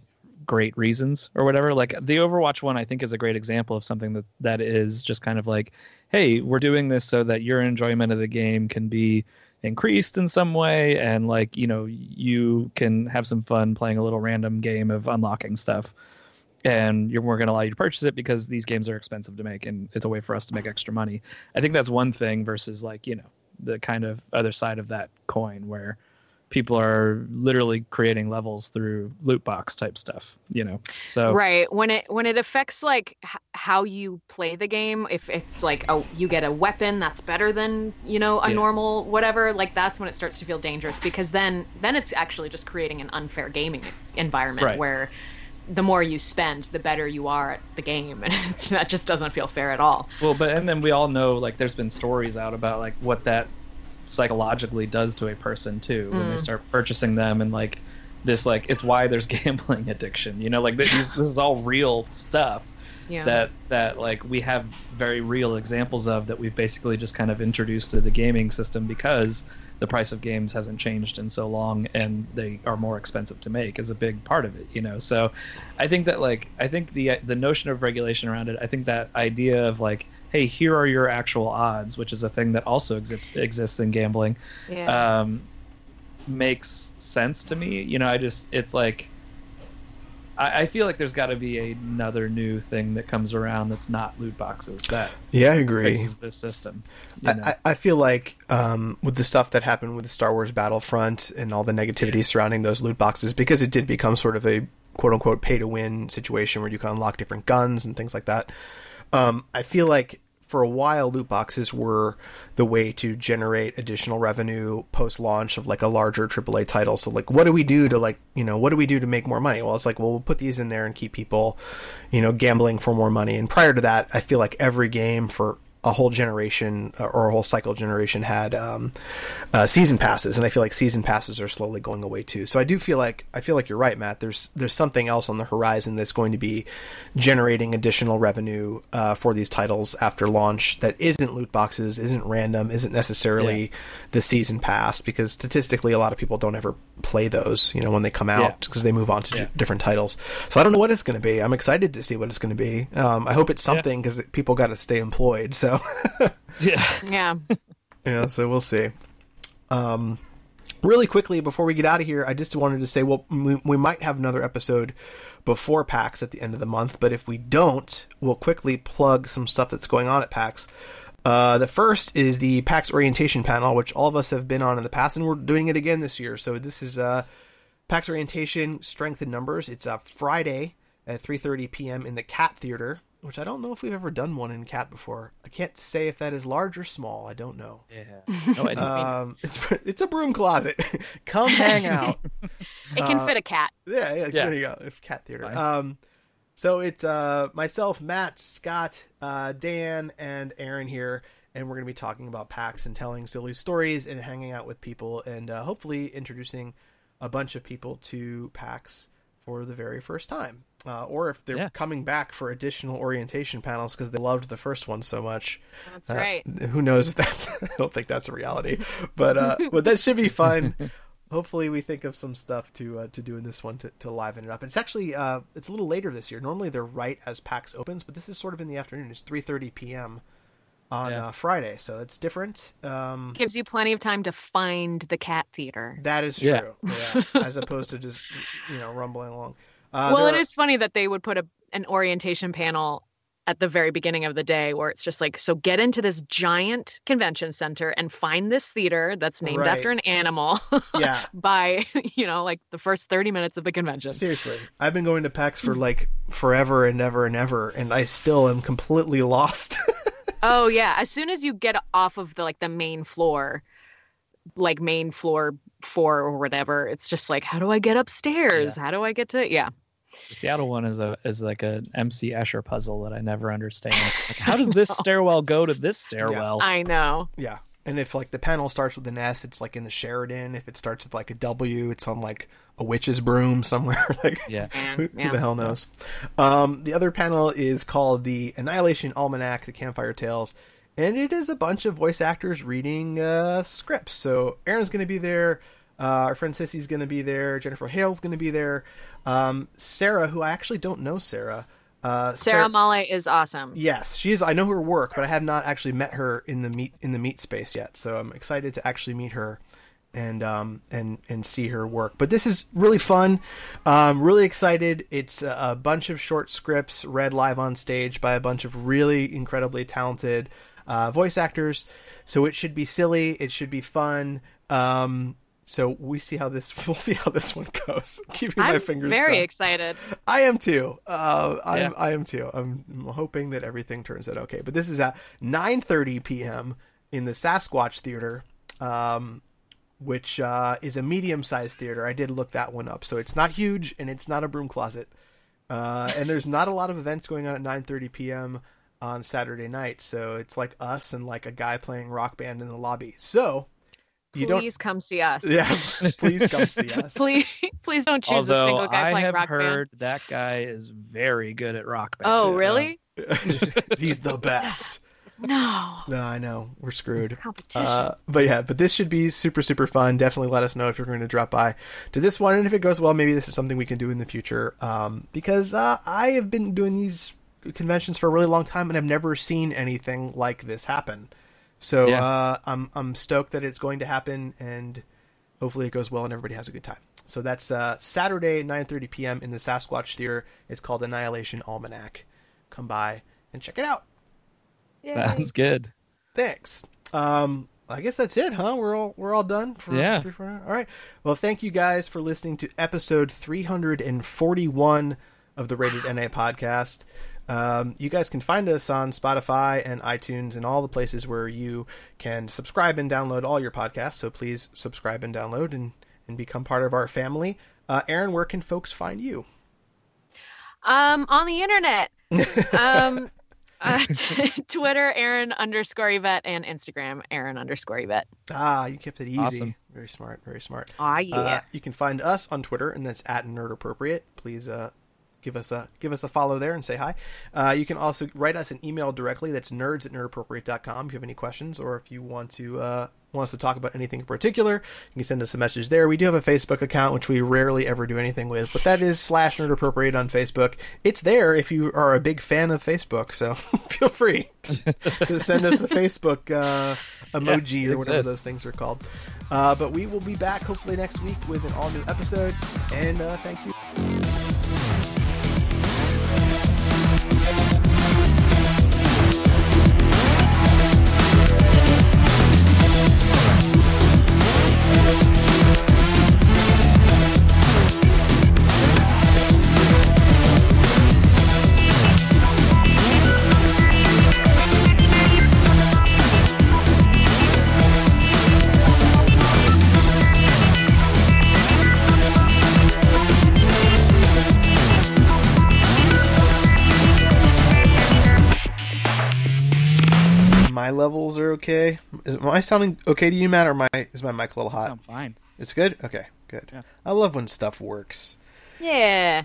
great reasons or whatever. Like the Overwatch one, I think is a great example of something that that is just kind of like, hey, we're doing this so that your enjoyment of the game can be increased in some way. And like you know you can have some fun playing a little random game of unlocking stuff. And you're, we're going to allow you to purchase it because these games are expensive to make and it's a way for us to make extra money. I think that's one thing versus like you know the kind of other side of that coin where people are literally creating levels through loot box type stuff you know so Right. When it when it affects like h- how you play the game, if it's like oh you get a weapon that's better than you know a Yeah. normal whatever, like that's when it starts to feel dangerous because then then it's actually just creating an unfair gaming environment Right. where the more you spend, the better you are at the game, and that just doesn't feel fair at all. Well, but and then we all know like there's been stories out about like what that psychologically does to a person too when they Mm. start purchasing them and like this like it's why there's gambling addiction. You know, like these, this is all real stuff Yeah. that that like we have very real examples of that we've basically just kind of introduced to the gaming system because the price of games hasn't changed in so long and they are more expensive to make is a big part of it you know so i think that like i think the the notion of regulation around it i think that idea of like hey here are your actual odds which is a thing that also exists exists in gambling yeah. um, makes sense to me. You know, I just it's like I, I feel like there's got to be another new thing that comes around that's not loot boxes that Yeah, I agree. fixes this system. You know? I, I I feel like um, with the stuff that happened with the Star Wars Battlefront and all the negativity surrounding those loot boxes, because it did become sort of a quote unquote pay to win situation where you can unlock different guns and things like that. Um, I feel like for a while, loot boxes were the way to generate additional revenue post launch of like a larger AAA title. So, like, what do we do to like, you know, what do we do to make more money? Well, it's like, well, we'll put these in there and keep people, you know, gambling for more money. And prior to that, I feel like every game for a whole generation uh, or a whole cycle generation had um, uh, season passes, and I feel like season passes are slowly going away too. So I do feel like I feel like you're right, Matt. There's there's something else on the horizon that's going to be generating additional revenue uh, for these titles after launch that isn't loot boxes, isn't random, isn't necessarily Yeah. the season pass because statistically a lot of people don't ever play those, you know, when they come out because they move on to Yeah. d- different titles. So I don't know what it's going to be. I'm excited to see what it's going to be. Um, I hope it's something because people got to stay employed. So Yeah. Yeah. yeah, so we'll see. Um, really quickly before we get out of here, I just wanted to say, well, we, we might have another episode before PAX at the end of the month, but if we don't, we'll quickly plug some stuff that's going on at PAX. Uh, the first is the PAX orientation panel, which all of us have been on in the past, and we're doing it again this year. So this is uh, PAX orientation, strength in numbers. It's uh, Friday at 3:30 p.m. in the Cat Theater, which I don't know if we've ever done one in Cat before. I can't say if that is large or small. I don't know. Yeah. No, Um, it's it's a broom closet. Come hang out. It can Uh, fit a cat. Yeah, yeah, Yeah. there you go. If cat theater. Fine. Um, so it's uh myself, Matt, Scott, uh, Dan, and Erin here, and we're gonna be talking about PAX and telling silly stories and hanging out with people, and uh, hopefully introducing a bunch of people to PAX for the very first time, uh, or if they're Yeah. coming back for additional orientation panels because they loved the first one so much. That's Uh, right. Who knows if that's? I don't think that's a reality, but uh, but that should be fun. Hopefully, we think of some stuff to uh, to do in this one to, to liven it up. And it's actually uh, it's a little later this year. Normally they're right as PAX opens, but this is sort of in the afternoon. It's three thirty p.m. on Yeah. uh, Friday, so it's different. Um, Gives you plenty of time to find the cat theater. that is Yeah. true, yeah. as opposed to just you know rumbling along. Uh, well, it are- is funny that they would put a an orientation panel at the very beginning of the day where it's just like, so get into this giant convention center and find this theater that's named Right. after an animal Yeah, by, you know, like the first 30 minutes of the convention. Seriously, I've been going to PAX for like forever and ever and ever, and I still am completely lost. Oh yeah, as soon as you get off of the like the main floor, like main floor 4 or whatever, it's just like how do I get upstairs? How do I get to Yeah. The Seattle one is a is like a MC Escher puzzle that I never understand. Like, how does this stairwell go to this stairwell? I know. Yeah. And if like the panel starts with an S, it's like in the Sheraton. If it starts with like a W, it's on like a witch's broom somewhere. like Yeah. Man, who, who the hell knows? Um, the other panel is called the Annihilation Almanac: The Campfire Tales, and it is a bunch of voice actors reading uh, scripts. So Erin's going to be there. Uh, our friend Cissy's going to be there. Jennifer Hale's going to be there. Um, Sarah, who I actually don't know, Sarah. Uh, Sarah Elmaleh is awesome. Yes, she's. I know her work, but I have not actually met her in the meet in the meet space yet. So I'm excited to actually meet her and um and and see her work. But this is really fun. Um, really excited. It's a, a bunch of short scripts read live on stage by a bunch of really incredibly talented uh, voice actors. So it should be silly. It should be fun. Um, so we see how this. We'll see how this one goes. Keeping my I'm fingers very crossed. excited. I am too. Uh, I am. Yeah. I am too. I'm hoping that everything turns out okay. But this is at 9:30 p.m. in the Sasquatch Theater, um, which uh, is a medium-sized theater. I did look that one up, so it's not huge and it's not a broom closet. Uh, and there's not a lot of events going on at 9:30 p.m. on Saturday night, so it's like us and like a guy playing rock band in the lobby. So you Please come see us. Yeah, please come see us. Please, please don't choose a single guy I playing rock band. heard that guy is very good at rock band. Oh, so- really? He's the best. No No, I know we're screwed. competition. Uh, but yeah, but this should be super super fun. Definitely let us know if you're going to drop by to this one, and if it goes well, maybe this is something we can do in the future. Um, because uh, I have been doing these conventions for a really long time, and I've never seen anything like this happen. So Yeah. uh, I'm I'm stoked that it's going to happen, and hopefully it goes well and everybody has a good time. So that's uh, Saturday, 9:30 p.m. in the Sasquatch Theater. It's called Annihilation Almanac. Come by and check it out. Sounds good. Thanks. Um, I guess that's it, huh? We're all we're all done. For, Yeah. for- for- all right. Well, thank you guys for listening to episode 341 of the Rated NA podcast. Um, you guys can find us on Spotify and iTunes and all the places where you can subscribe and download all your podcasts. So please subscribe and download and, and become part of our family. Uh, Erin, where can folks find you? Um, on the internet. um, Uh, t- Twitter, Erin underscore Yvette, and Instagram, Erin underscore Yvette. Ah, you kept it easy. Awesome. Very smart. Very smart. Ah, yeah. Uh, you can find us on Twitter, and that's at Nerd Appropriate. Please uh, give us a give us a follow there and say hi. Uh, you can also write us an email directly. That's nerds at nerdappropriate.com if you have any questions or if you want to uh, want us to talk about anything in particular. You can send us a message there. We do have a Facebook account which we rarely ever do anything with, but that is slash nerdappropriate on Facebook. It's there if you are a big fan of Facebook. So feel free to, to send us a Facebook uh, emoji it or whatever those things are called. Uh, but we will be back hopefully next week with an all new episode. And uh, thank you. Levels are okay. Is am I sounding okay to you, Matt, or my is my mic a little hot? Sound fine. It's good. Okay, good. Yeah. I love when stuff works. yeah.